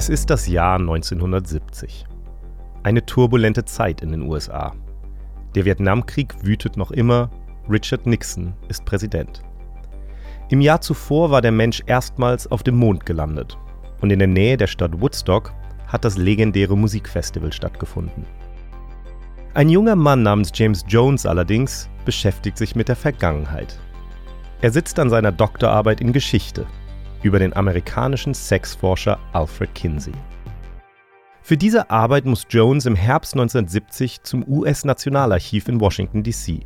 Es ist das Jahr 1970. Eine turbulente Zeit in den USA. Der Vietnamkrieg wütet noch immer, Richard Nixon ist Präsident. Im Jahr zuvor war der Mensch erstmals auf dem Mond gelandet und in der Nähe der Stadt Woodstock hat das legendäre Musikfestival stattgefunden. Ein junger Mann namens James Jones allerdings beschäftigt sich mit der Vergangenheit. Er sitzt an seiner Doktorarbeit in Geschichte über den amerikanischen Sexforscher Alfred Kinsey. Für diese Arbeit muss Jones im Herbst 1970 zum US-Nationalarchiv in Washington, D.C.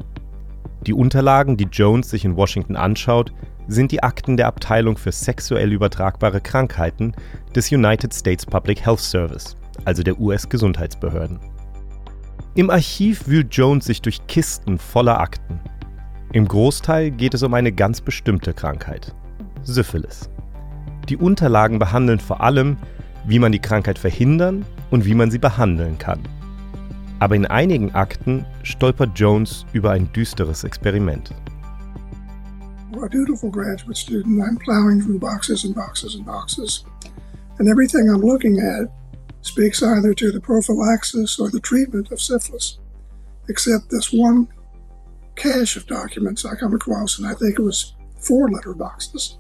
Die Unterlagen, die Jones sich in Washington anschaut, sind die Akten der Abteilung für sexuell übertragbare Krankheiten des United States Public Health Service, also der US-Gesundheitsbehörden. Im Archiv wühlt Jones sich durch Kisten voller Akten. Im Großteil geht es um eine ganz bestimmte Krankheit, Syphilis. Die Unterlagen behandeln vor allem, wie man die Krankheit verhindern und wie man sie behandeln kann. Aber in einigen Akten stolpert Jones über ein düsteres Experiment. A dutiful graduate student, I'm plowing through boxes and boxes and boxes, and everything I'm looking at speaks either to the prophylaxis or the treatment of syphilis, except this one cache of documents I come across, and I think it was four letter boxes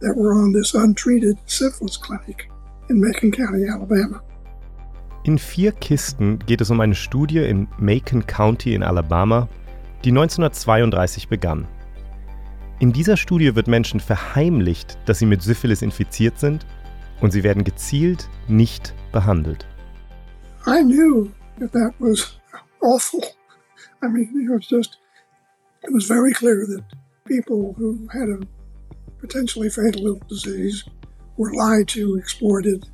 that were on this untreated syphilis clinic in Macon County, Alabama. In vier Kisten geht es um eine Studie in Macon County in Alabama, die 1932 begann. In dieser Studie wird Menschen verheimlicht, dass sie mit Syphilis infiziert sind und sie werden gezielt nicht behandelt. I knew that that was awful. I mean, it was just, it was very clear that people who had a potentially fatal disease were lied to, exploited,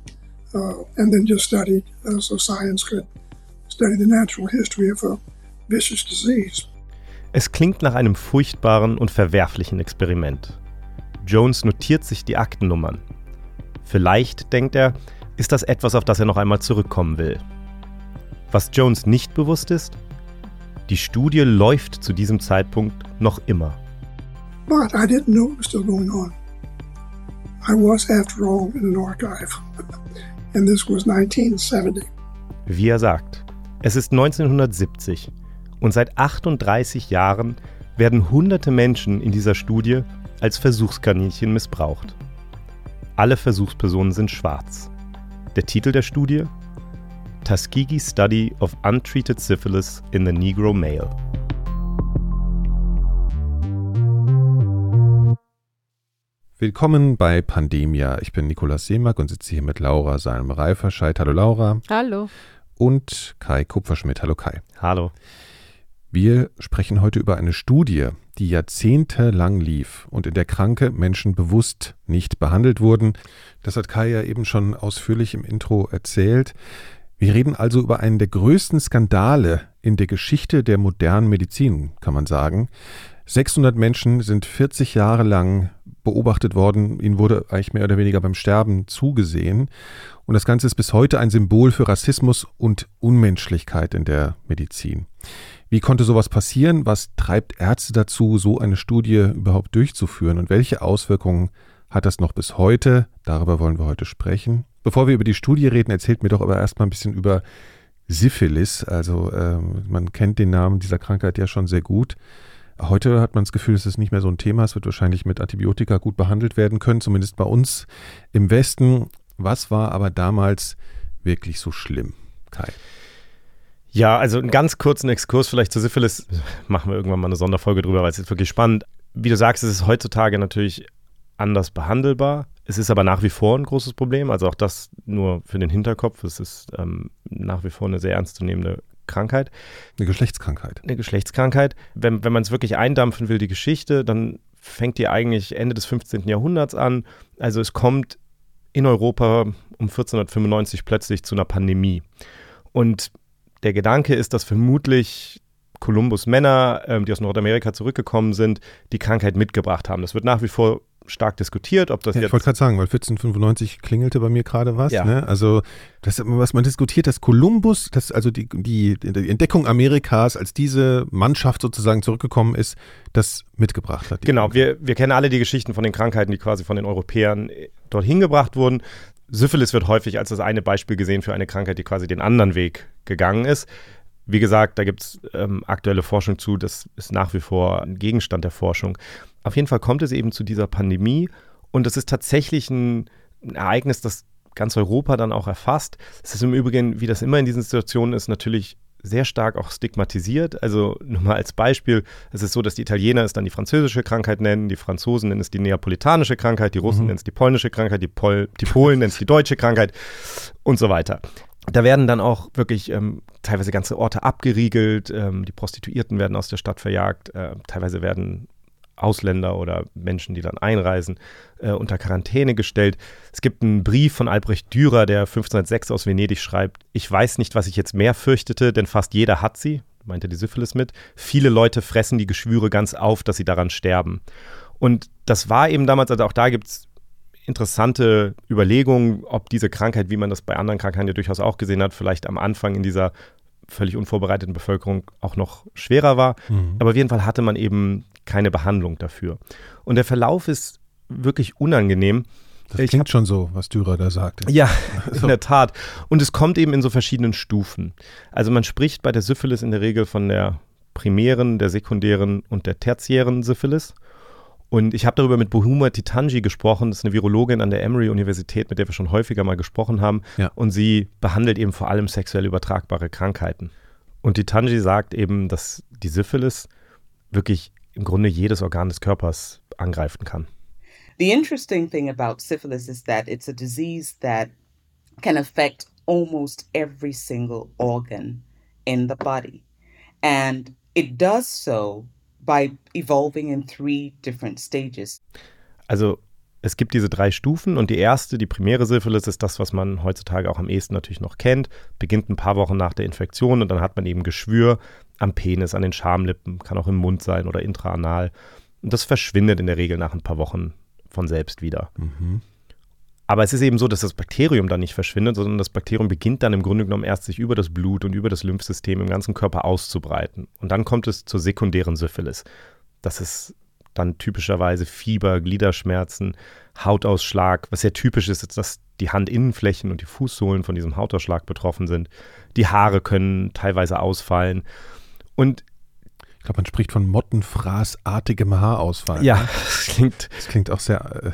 uh, and then just studied uh, so science could study the natural history of a vicious disease. Es klingt nach einem furchtbaren und verwerflichen Experiment. Jones notiert sich die Aktennummern. Vielleicht, denkt er, ist das etwas, auf das er noch einmal zurückkommen will. Was Jones nicht bewusst ist, die Studie läuft zu diesem Zeitpunkt noch immer. But I didn't know it was still going on. I was, after all, in an archive. And this was 1970. Wie er sagt, es ist 1970 und seit 38 Jahren werden hunderte Menschen in dieser Studie als Versuchskaninchen missbraucht. Alle Versuchspersonen sind schwarz. Der Titel der Studie? Tuskegee Study of Untreated Syphilis in the Negro Male. Willkommen bei Pandemia. Ich bin Nikolaus Seemack und sitze hier mit Laura Salm-Reiferscheid. Hallo Laura. Hallo. Und Kai Kupferschmidt. Hallo Kai. Hallo. Wir sprechen heute über eine Studie, die jahrzehntelang lief und in der kranke Menschen bewusst nicht behandelt wurden. Das hat Kai ja eben schon ausführlich im Intro erzählt. Wir reden also über einen der größten Skandale in der Geschichte der modernen Medizin, kann man sagen. 600 Menschen sind 40 Jahre lang beobachtet worden. Ihnen wurde eigentlich mehr oder weniger beim Sterben zugesehen. Und das Ganze ist bis heute ein Symbol für Rassismus und Unmenschlichkeit in der Medizin. Wie konnte sowas passieren? Was treibt Ärzte dazu, so eine Studie überhaupt durchzuführen? Und welche Auswirkungen hat das noch bis heute? Darüber wollen wir heute sprechen. Bevor wir über die Studie reden, erzählt mir doch aber erstmal ein bisschen über Syphilis. Also äh, man kennt den Namen dieser Krankheit ja schon sehr gut. Heute hat man das Gefühl, es ist nicht mehr so ein Thema. Es wird wahrscheinlich mit Antibiotika gut behandelt werden können, zumindest bei uns im Westen. Was war aber damals wirklich so schlimm, Kai? Ja, also einen ganz kurzen Exkurs vielleicht zu Syphilis. Machen wir irgendwann mal eine Sonderfolge drüber, weil es ist wirklich spannend. Wie du sagst, es ist heutzutage natürlich anders behandelbar. Es ist aber nach wie vor ein großes Problem. Also auch das nur für den Hinterkopf. Es ist ähm, nach wie vor eine sehr ernstzunehmende Krankheit. Eine Geschlechtskrankheit. Eine Geschlechtskrankheit. Wenn, wenn man es wirklich eindampfen will, die Geschichte, dann fängt die eigentlich Ende des 15. Jahrhunderts an. Also es kommt in Europa um 1495 plötzlich zu einer Pandemie. Und der Gedanke ist, dass vermutlich Kolumbus Männer, ähm, die aus Nordamerika zurückgekommen sind, die Krankheit mitgebracht haben. Das wird nach wie vor stark diskutiert, ob das ja, jetzt. Ich wollte gerade sagen, weil 1495 klingelte bei mir gerade was. Ja. Ne? Also, das, was man diskutiert, dass Kolumbus, dass also die, die, die Entdeckung Amerikas, als diese Mannschaft sozusagen zurückgekommen ist, das mitgebracht hat. Genau, wir, wir kennen alle die Geschichten von den Krankheiten, die quasi von den Europäern äh, dorthin gebracht wurden. Syphilis wird häufig als das eine Beispiel gesehen für eine Krankheit, die quasi den anderen Weg gegangen ist. Wie gesagt, da gibt es ähm, aktuelle Forschung zu, das ist nach wie vor ein Gegenstand der Forschung. Auf jeden Fall kommt es eben zu dieser Pandemie und es ist tatsächlich ein, ein Ereignis, das ganz Europa dann auch erfasst. Es ist im Übrigen, wie das immer in diesen Situationen ist, natürlich sehr stark auch stigmatisiert. Also nur mal als Beispiel, es ist so, dass die Italiener es dann die französische Krankheit nennen, die Franzosen nennen es die neapolitanische Krankheit, die Russen Mhm. nennen es die polnische Krankheit, die, Pol die Polen nennen es die deutsche Krankheit und so weiter. Da werden dann auch wirklich ähm, teilweise ganze Orte abgeriegelt, ähm, die Prostituierten werden aus der Stadt verjagt, äh, teilweise werden Ausländer oder Menschen, die dann einreisen, äh, unter Quarantäne gestellt. Es gibt einen Brief von Albrecht Dürer, der 1506 aus Venedig schreibt, ich weiß nicht, was ich jetzt mehr fürchtete, denn fast jeder hat sie, meinte die Syphilis mit. Viele Leute fressen die Geschwüre ganz auf, dass sie daran sterben. Und das war eben damals, also auch da gibt es interessante Überlegungen, ob diese Krankheit, wie man das bei anderen Krankheiten ja durchaus auch gesehen hat, vielleicht am Anfang in dieser völlig unvorbereiteten Bevölkerung auch noch schwerer war. Mhm. Aber auf jeden Fall hatte man eben keine Behandlung dafür. Und der Verlauf ist wirklich unangenehm. Das Ich klingt schon so, was Dürer da sagte. Ja, So. in der Tat. Und es kommt eben in so verschiedenen Stufen. Also man spricht bei der Syphilis in der Regel von der primären, der sekundären und der tertiären Syphilis. Und ich habe darüber mit Bohuma Titanji gesprochen. Das ist eine Virologin an der Emory-Universität, mit der wir schon häufiger mal gesprochen haben. Ja. Und sie behandelt eben vor allem sexuell übertragbare Krankheiten. Und Titanji sagt eben, dass die Syphilis wirklich im Grunde jedes Organ des Körpers angreifen kann. The interesting thing about syphilis is that it's a disease that can affect almost every single organ in the body. And it does so by evolving in three different stages. Also es gibt diese drei Stufen und die erste, die primäre Syphilis, ist das, was man heutzutage auch am ehesten natürlich noch kennt. Beginnt ein paar Wochen nach der Infektion und dann hat man eben Geschwür am Penis, an den Schamlippen, kann auch im Mund sein oder intraanal. Und das verschwindet in der Regel nach ein paar Wochen von selbst wieder. Mhm. Aber es ist eben so, dass das Bakterium dann nicht verschwindet, sondern das Bakterium beginnt dann im Grunde genommen erst sich über das Blut und über das Lymphsystem im ganzen Körper auszubreiten. Und dann kommt es zur sekundären Syphilis. Das ist dann typischerweise Fieber, Gliederschmerzen, Hautausschlag. Was sehr typisch ist, ist, dass die Handinnenflächen und die Fußsohlen von diesem Hautausschlag betroffen sind. Die Haare können teilweise ausfallen. Und Ich glaube, man spricht von mottenfraßartigem Haarausfall. ja, das klingt. Das klingt auch sehr äh,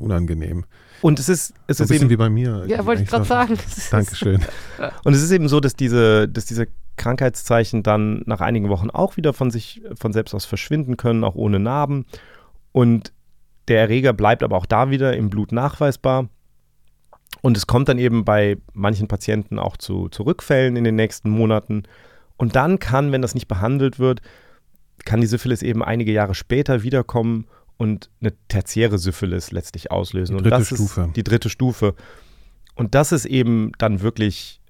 unangenehm. Und es ist, es So ein ist bisschen eben wie bei mir. Ja, wollte ich gerade sagen. Dankeschön. Und es ist eben so, dass diese, dass diese Krankheitszeichen dann nach einigen Wochen auch wieder von sich von selbst aus verschwinden können, auch ohne Narben. Und der Erreger bleibt aber auch da wieder im Blut nachweisbar. Und es kommt dann eben bei manchen Patienten auch zu, zu Rückfällen in den nächsten Monaten. Und dann kann, wenn das nicht behandelt wird, kann die Syphilis eben einige Jahre später wiederkommen und eine tertiäre Syphilis letztlich auslösen. Die und dritte das Stufe. ist die dritte Stufe. Und das ist eben dann wirklich,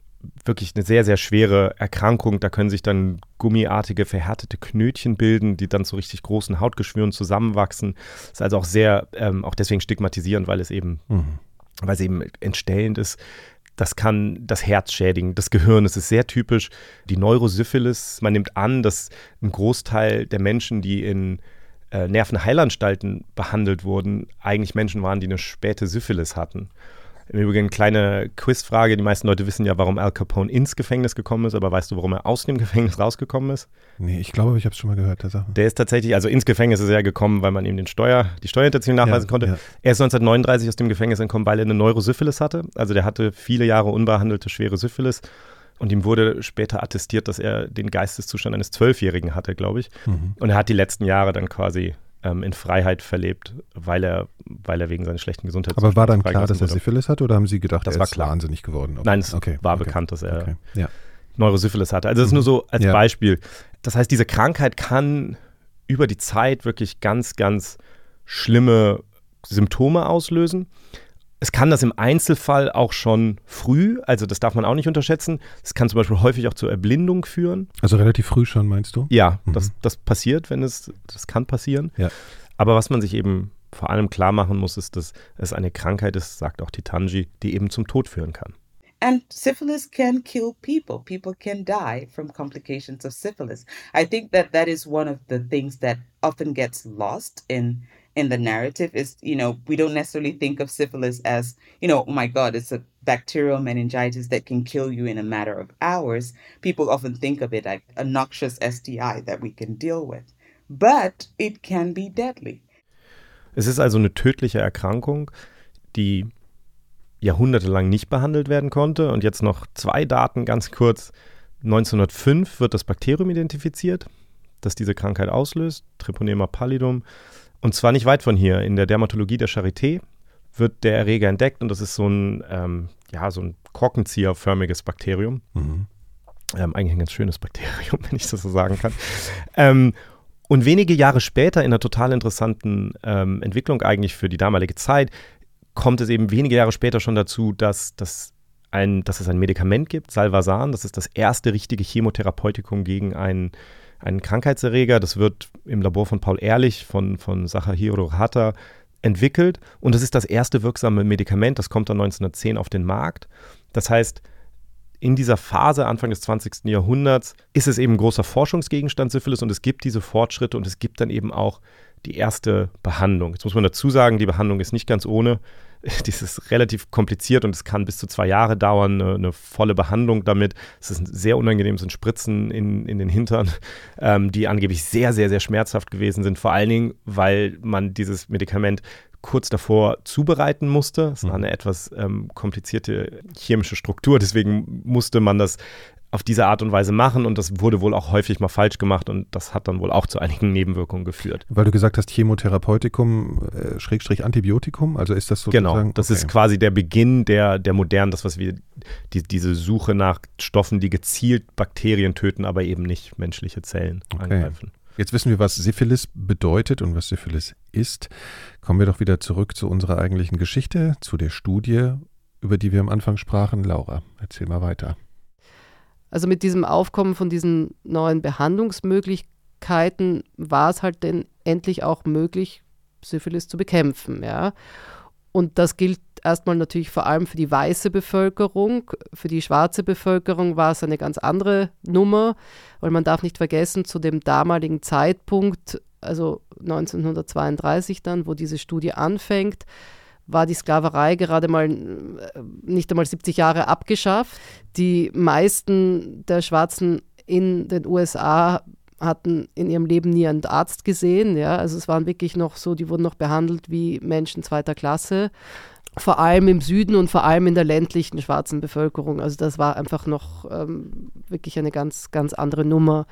wirklich eine sehr, sehr schwere Erkrankung. Da können sich dann gummiartige, verhärtete Knötchen bilden, die dann zu richtig großen Hautgeschwüren zusammenwachsen. ist also auch sehr, ähm, auch deswegen stigmatisierend, weil es eben Mhm. weil es eben entstellend ist. Das kann das Herz schädigen, das Gehirn, das ist sehr typisch. Die Neurosyphilis, man nimmt an, dass ein Großteil der Menschen, die in äh, Nervenheilanstalten behandelt wurden, eigentlich Menschen waren, die eine späte Syphilis hatten. Im Übrigen kleine Quizfrage, die meisten Leute wissen ja, warum Al Capone ins Gefängnis gekommen ist, aber weißt du, warum er aus dem Gefängnis rausgekommen ist? Nee, ich glaube, ich habe es schon mal gehört, der Sache. Der ist tatsächlich, also ins Gefängnis ist er gekommen, weil man ihm den Steuer, die Steuerhinterziehung nachweisen Ja, konnte. ja. Er ist 1939 aus dem Gefängnis entkommen, weil er eine Neurosyphilis hatte. Also der hatte viele Jahre unbehandelte schwere Syphilis. Und ihm wurde später attestiert, dass er den Geisteszustand eines Zwölfjährigen hatte, glaube ich. Mhm. Und er hat die letzten Jahre dann quasi ähm, in Freiheit verlebt, weil er, weil er wegen seines schlechten Gesundheitszustands Aber war dann klar, dass er. Syphilis hat oder haben Sie gedacht, Das er war klar. wahnsinnig geworden? Nein, es Okay, war okay. bekannt, dass er Okay. Ja. Neurosyphilis hatte. Also das ist nur so als Ja. Beispiel. Das heißt, diese Krankheit kann über die Zeit wirklich ganz, ganz schlimme Symptome auslösen. Es kann das im Einzelfall auch schon früh, also das darf man auch nicht unterschätzen. Es kann zum Beispiel häufig auch zur Erblindung führen. Also relativ früh schon, meinst du? Ja, Mhm. das, das passiert, wenn es, das kann passieren. Ja. Aber was man sich eben vor allem klar machen muss, ist, dass es eine Krankheit ist, sagt auch Titanji, die eben zum Tod führen kann. And syphilis can kill people. People can die from complications of syphilis. I think that that is one of the things that often gets lost in in the narrative is, you know, we don't necessarily think of syphilis as, you know, oh my God, it's a bacterial meningitis that can kill you in a matter of hours. People often think of it like a noxious STI that we can deal with. But it can be deadly. Es ist also eine tödliche Erkrankung, die jahrhundertelang nicht behandelt werden konnte. Und jetzt noch zwei Daten ganz kurz. 1905 wird das Bakterium identifiziert, das diese Krankheit auslöst, Treponema pallidum. Und zwar nicht weit von hier, in der Dermatologie der Charité wird der Erreger entdeckt und das ist so ein, ähm, ja, so ein Korkenzieherförmiges Bakterium. Mhm. Ähm, eigentlich ein ganz schönes Bakterium, wenn ich das so sagen kann. Ähm, und wenige Jahre später, in einer total interessanten ähm, Entwicklung eigentlich für die damalige Zeit, kommt es eben wenige Jahre später schon dazu, dass, dass, ein, dass es ein Medikament gibt, Salvasan. Das ist das erste richtige Chemotherapeutikum gegen einen ein Krankheitserreger. Das wird im Labor von Paul Ehrlich von, von Sachahiro Hatta entwickelt und das ist das erste wirksame Medikament, das kommt dann 1910 auf den Markt. Das heißt, in dieser Phase, Anfang des 20. Jahrhunderts, ist es eben ein großer Forschungsgegenstand Syphilis und es gibt diese Fortschritte und es gibt dann eben auch die erste Behandlung. Jetzt muss man dazu sagen, die Behandlung ist nicht ganz ohne. Das ist relativ kompliziert und es kann bis zu zwei Jahre dauern, eine, eine volle Behandlung damit. Es ist sehr unangenehm, sind Spritzen in, in den Hintern, ähm, die angeblich sehr, sehr, sehr schmerzhaft gewesen sind. Vor allen Dingen, weil man dieses Medikament kurz davor zubereiten musste. Es war mhm. eine etwas ähm, komplizierte chemische Struktur, deswegen musste man das auf diese Art und Weise machen und das wurde wohl auch häufig mal falsch gemacht und das hat dann wohl auch zu einigen Nebenwirkungen geführt. Weil du gesagt hast, Chemotherapeutikum, äh, Schrägstrich Antibiotikum, also ist das sozusagen? Genau, das okay. ist quasi der Beginn der, der modernen, das was wir, die, diese Suche nach Stoffen, die gezielt Bakterien töten, aber eben nicht menschliche Zellen okay. angreifen. Jetzt wissen wir, was Syphilis bedeutet und was Syphilis ist. Kommen wir doch wieder zurück zu unserer eigentlichen Geschichte, zu der Studie, über die wir am Anfang sprachen. Laura, erzähl mal weiter. Also mit diesem Aufkommen von diesen neuen Behandlungsmöglichkeiten war es halt denn endlich auch möglich, Syphilis zu bekämpfen. Ja? Und das gilt erstmal natürlich vor allem für die weiße Bevölkerung. Für die schwarze Bevölkerung war es eine ganz andere Nummer, weil man darf nicht vergessen, zu dem damaligen Zeitpunkt, also 1932 dann, wo diese Studie anfängt, war die Sklaverei gerade mal äh, nicht einmal 70 Jahre abgeschafft. Die meisten der Schwarzen in den USA hatten in ihrem Leben nie einen Arzt gesehen. Ja? Also es waren wirklich noch so, die wurden noch behandelt wie Menschen zweiter Klasse. Vor allem im Süden und vor allem in der ländlichen schwarzen Bevölkerung. Also das war einfach noch ähm, wirklich eine ganz, ganz andere Nummer.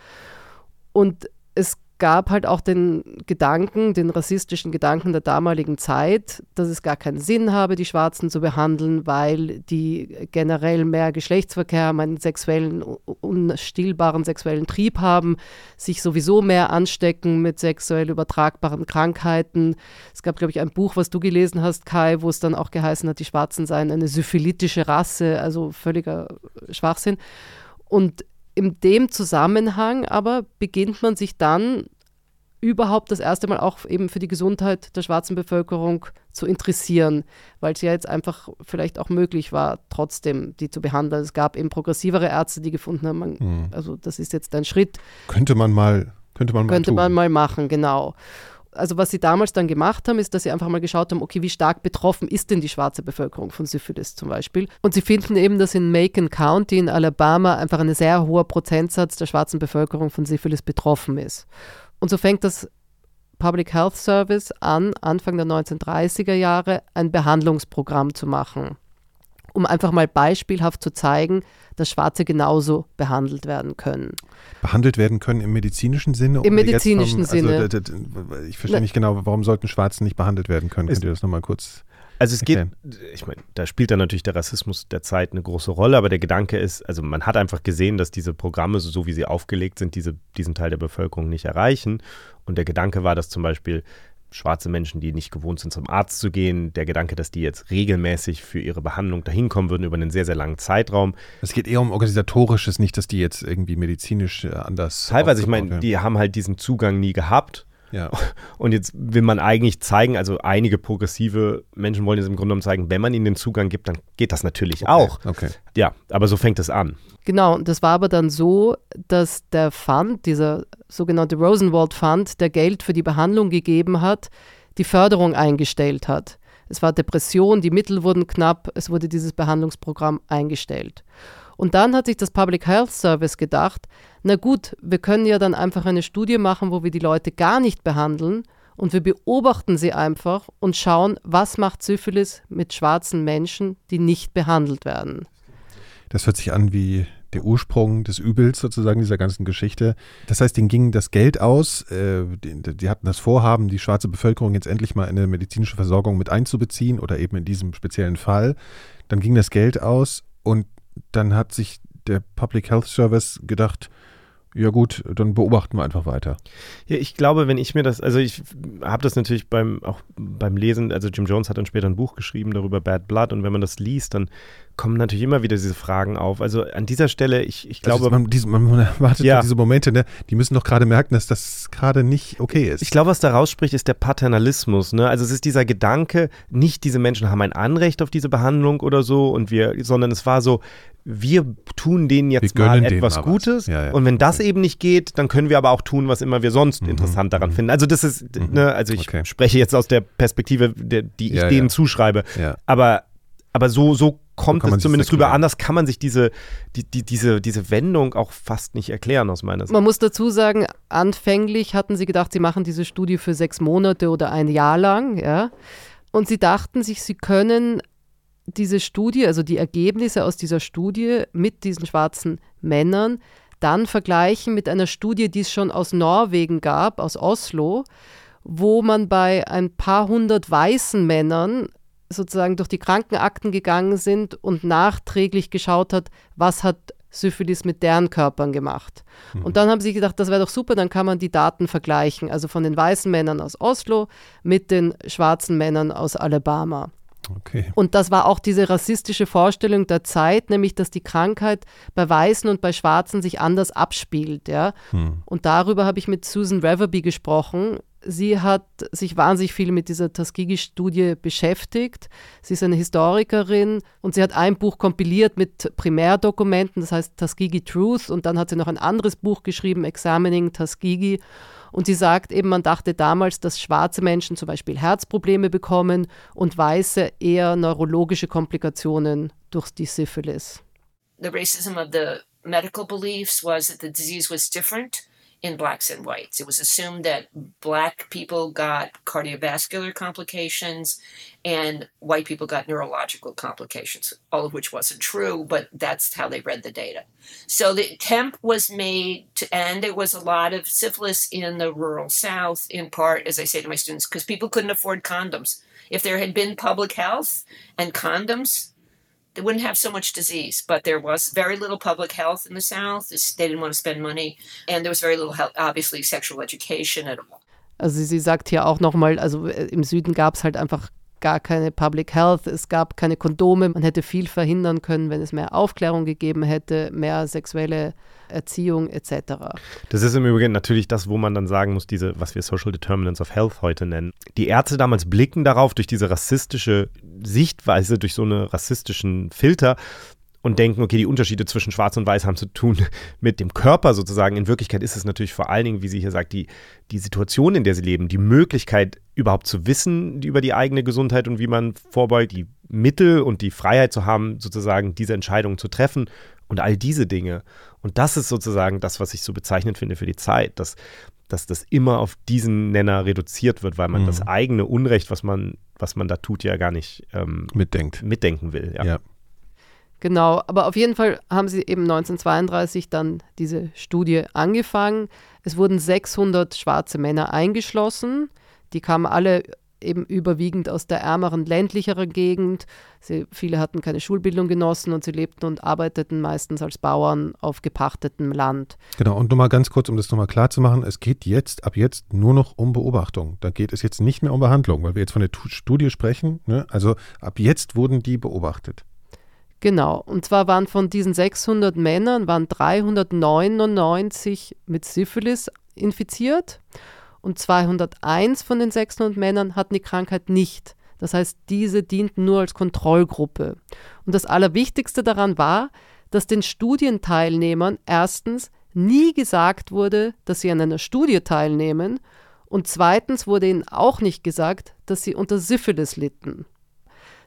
Und es gab halt auch den Gedanken, den rassistischen Gedanken der damaligen Zeit, dass es gar keinen Sinn habe, die Schwarzen zu behandeln, weil die generell mehr Geschlechtsverkehr einen sexuellen, unstillbaren sexuellen Trieb haben, sich sowieso mehr anstecken mit sexuell übertragbaren Krankheiten. Es gab, glaube ich, ein Buch, was du gelesen hast, Kai, wo es dann auch geheißen hat, die Schwarzen seien eine syphilitische Rasse, also völliger Schwachsinn. Und in dem Zusammenhang aber beginnt man sich dann überhaupt das erste Mal auch eben für die Gesundheit der schwarzen Bevölkerung zu interessieren, weil es ja jetzt einfach vielleicht auch möglich war, trotzdem die zu behandeln. Es gab eben progressivere Ärzte, die gefunden haben, man, mhm. also das ist jetzt ein Schritt. Könnte man mal, könnte man mal Könnte tun. man mal machen, genau also was sie damals dann gemacht haben, ist, dass sie einfach mal geschaut haben, okay, wie stark betroffen ist denn die schwarze Bevölkerung von Syphilis zum Beispiel. Und sie finden eben, dass in Macon County in Alabama einfach ein sehr hoher Prozentsatz der schwarzen Bevölkerung von Syphilis betroffen ist. Und so fängt das Public Health Service an, Anfang der 1930er Jahre ein Behandlungsprogramm zu machen um einfach mal beispielhaft zu zeigen, dass Schwarze genauso behandelt werden können. Behandelt werden können im medizinischen Sinne? Im medizinischen vom, also, Sinne. Ich verstehe nicht genau, warum sollten Schwarze nicht behandelt werden können? Könnt ihr das nochmal kurz also es geht, ich meine, da spielt dann natürlich der Rassismus der Zeit eine große Rolle, aber der Gedanke ist, also man hat einfach gesehen, dass diese Programme, so wie sie aufgelegt sind, diese, diesen Teil der Bevölkerung nicht erreichen. Und der Gedanke war, dass zum Beispiel schwarze Menschen, die nicht gewohnt sind, zum Arzt zu gehen. Der Gedanke, dass die jetzt regelmäßig für ihre Behandlung dahin kommen würden über einen sehr, sehr langen Zeitraum. Es geht eher um organisatorisches, nicht, dass die jetzt irgendwie medizinisch äh, anders. Teilweise, ich meine, die haben halt diesen Zugang nie gehabt. Ja. Und jetzt will man eigentlich zeigen, also einige progressive Menschen wollen jetzt im Grunde genommen zeigen, wenn man ihnen den Zugang gibt, dann geht das natürlich auch. Okay. Ja, aber so fängt es an. Genau, und das war aber dann so, dass der Fund, dieser sogenannte Rosenwald Fund, der Geld für die Behandlung gegeben hat, die Förderung eingestellt hat. Es war Depression, die Mittel wurden knapp, es wurde dieses Behandlungsprogramm eingestellt. Und dann hat sich das Public Health Service gedacht, na gut, wir können ja dann einfach eine Studie machen, wo wir die Leute gar nicht behandeln und wir beobachten sie einfach und schauen, was macht Syphilis mit schwarzen Menschen, die nicht behandelt werden. Das hört sich an wie der Ursprung des Übels sozusagen dieser ganzen Geschichte. Das heißt, denen ging das Geld aus, äh, die, die, hatten das Vorhaben, die schwarze Bevölkerung jetzt endlich mal in eine medizinische Versorgung mit einzubeziehen oder eben in diesem speziellen Fall. Dann ging das Geld aus und dann hat sich der Public Health Service gedacht, ja gut, dann beobachten wir einfach weiter. Ja, ich glaube, wenn ich mir das, also ich habe das natürlich beim auch beim Lesen, also Jim Jones hat dann später ein Buch geschrieben darüber Bad Blood und wenn man das liest, dann kommen natürlich immer wieder diese Fragen auf. Also an dieser Stelle, ich, ich glaube. Man, diese, man, wartet ja. diese Momente, ne? die müssen doch gerade merken, dass das gerade nicht okay ist. Ich glaube, was da rausspricht, ist der Paternalismus. Ne? Also es ist dieser Gedanke, nicht diese Menschen haben ein Anrecht auf diese Behandlung oder so, und wir, sondern es war so, wir tun denen jetzt mal etwas Gutes. Ja, ja. Und wenn das eben nicht geht, dann können wir aber auch tun, was immer wir sonst mhm. interessant daran mhm. finden. Also das ist, mhm. ne, also ich okay. spreche jetzt aus der Perspektive, der, die ich ja, denen zuschreibe. Aber, aber so, so kommt es zumindest rüber. Anders kann man sich diese, die, die, diese, diese Wendung auch fast nicht erklären aus meiner Sicht. Man muss dazu sagen, anfänglich hatten sie gedacht, sie machen diese Studie für sechs Monate oder ein Jahr lang, ja. Und sie dachten sich, sie können diese Studie, also die Ergebnisse aus dieser Studie mit diesen schwarzen Männern, dann vergleichen mit einer Studie, die es schon aus Norwegen gab, aus Oslo, wo man bei ein paar hundert weißen Männern sozusagen durch die Krankenakten gegangen sind und nachträglich geschaut hat, was hat Syphilis mit deren Körpern gemacht. Mhm. Und dann haben sie gedacht, das wäre doch super, dann kann man die Daten vergleichen, also von den weißen Männern aus Oslo mit den schwarzen Männern aus Alabama. Okay. Und das war auch diese rassistische Vorstellung der Zeit, nämlich dass die Krankheit bei Weißen und bei Schwarzen sich anders abspielt. Ja? Hm. Und darüber habe ich mit Susan Reverby gesprochen. Sie hat sich wahnsinnig viel mit dieser Tuskegee-Studie beschäftigt. Sie ist eine Historikerin und sie hat ein Buch kompiliert mit Primärdokumenten, das heißt Tuskegee Truth. Und dann hat sie noch ein anderes Buch geschrieben, Examining Tuskegee. Und sie sagt eben, man dachte damals, dass schwarze Menschen zum Beispiel Herzprobleme bekommen und Weiße eher neurologische Komplikationen durch die Syphilis. The racism of the medical beliefs was that the disease was different. In blacks and whites. It was assumed that black people got cardiovascular complications and white people got neurological complications, all of which wasn't true, but that's how they read the data. So the attempt was made to end. There was a lot of syphilis in the rural South, in part, as I say to my students, because people couldn't afford condoms. If there had been public health and condoms, they wouldn't have so much disease, but there was very little public health in the South. They didn't want to spend money, and there was very little, obviously, sexual education at all. Also sie sagt hier auch nochmal, also äh, im Süden gab es halt einfach gar keine Public Health, es gab keine Kondome, man hätte viel verhindern können, wenn es mehr Aufklärung gegeben hätte, mehr sexuelle Erziehung etc. Das ist im Übrigen natürlich das, wo man dann sagen muss, diese, was wir Social Determinants of Health heute nennen. Die Ärzte damals blicken darauf durch diese rassistische Sichtweise, durch so einen rassistischen Filter und denken, okay, die Unterschiede zwischen Schwarz und Weiß haben zu tun mit dem Körper sozusagen. In Wirklichkeit ist es natürlich vor allen Dingen, wie sie hier sagt, die, die Situation, in der sie leben, die Möglichkeit überhaupt zu wissen über die eigene Gesundheit und wie man vorbeugt, die Mittel und die Freiheit zu haben, sozusagen diese Entscheidungen zu treffen und all diese Dinge. Und das ist sozusagen das, was ich so bezeichnend finde für die Zeit, dass, dass das immer auf diesen Nenner reduziert wird, weil man mhm. das eigene Unrecht, was man, was man da tut, ja gar nicht ähm, mitdenkt. mitdenken will. Ja. ja. Genau, aber auf jeden Fall haben sie eben 1932 dann diese Studie angefangen. Es wurden 600 schwarze Männer eingeschlossen. Die kamen alle eben überwiegend aus der ärmeren, ländlicheren Gegend. Sie, viele hatten keine Schulbildung genossen und sie lebten und arbeiteten meistens als Bauern auf gepachtetem Land. Genau, und nochmal ganz kurz, um das nochmal klar zu machen, es geht jetzt, ab jetzt nur noch um Beobachtung. Da geht es jetzt nicht mehr um Behandlung, weil wir jetzt von der Studie sprechen. Ne? Also ab jetzt wurden die beobachtet. Genau, und zwar waren von diesen 600 Männern waren 399 mit Syphilis infiziert und 201 von den 600 Männern hatten die Krankheit nicht. Das heißt, diese dienten nur als Kontrollgruppe. Und das Allerwichtigste daran war, dass den Studienteilnehmern erstens nie gesagt wurde, dass sie an einer Studie teilnehmen und zweitens wurde ihnen auch nicht gesagt, dass sie unter Syphilis litten.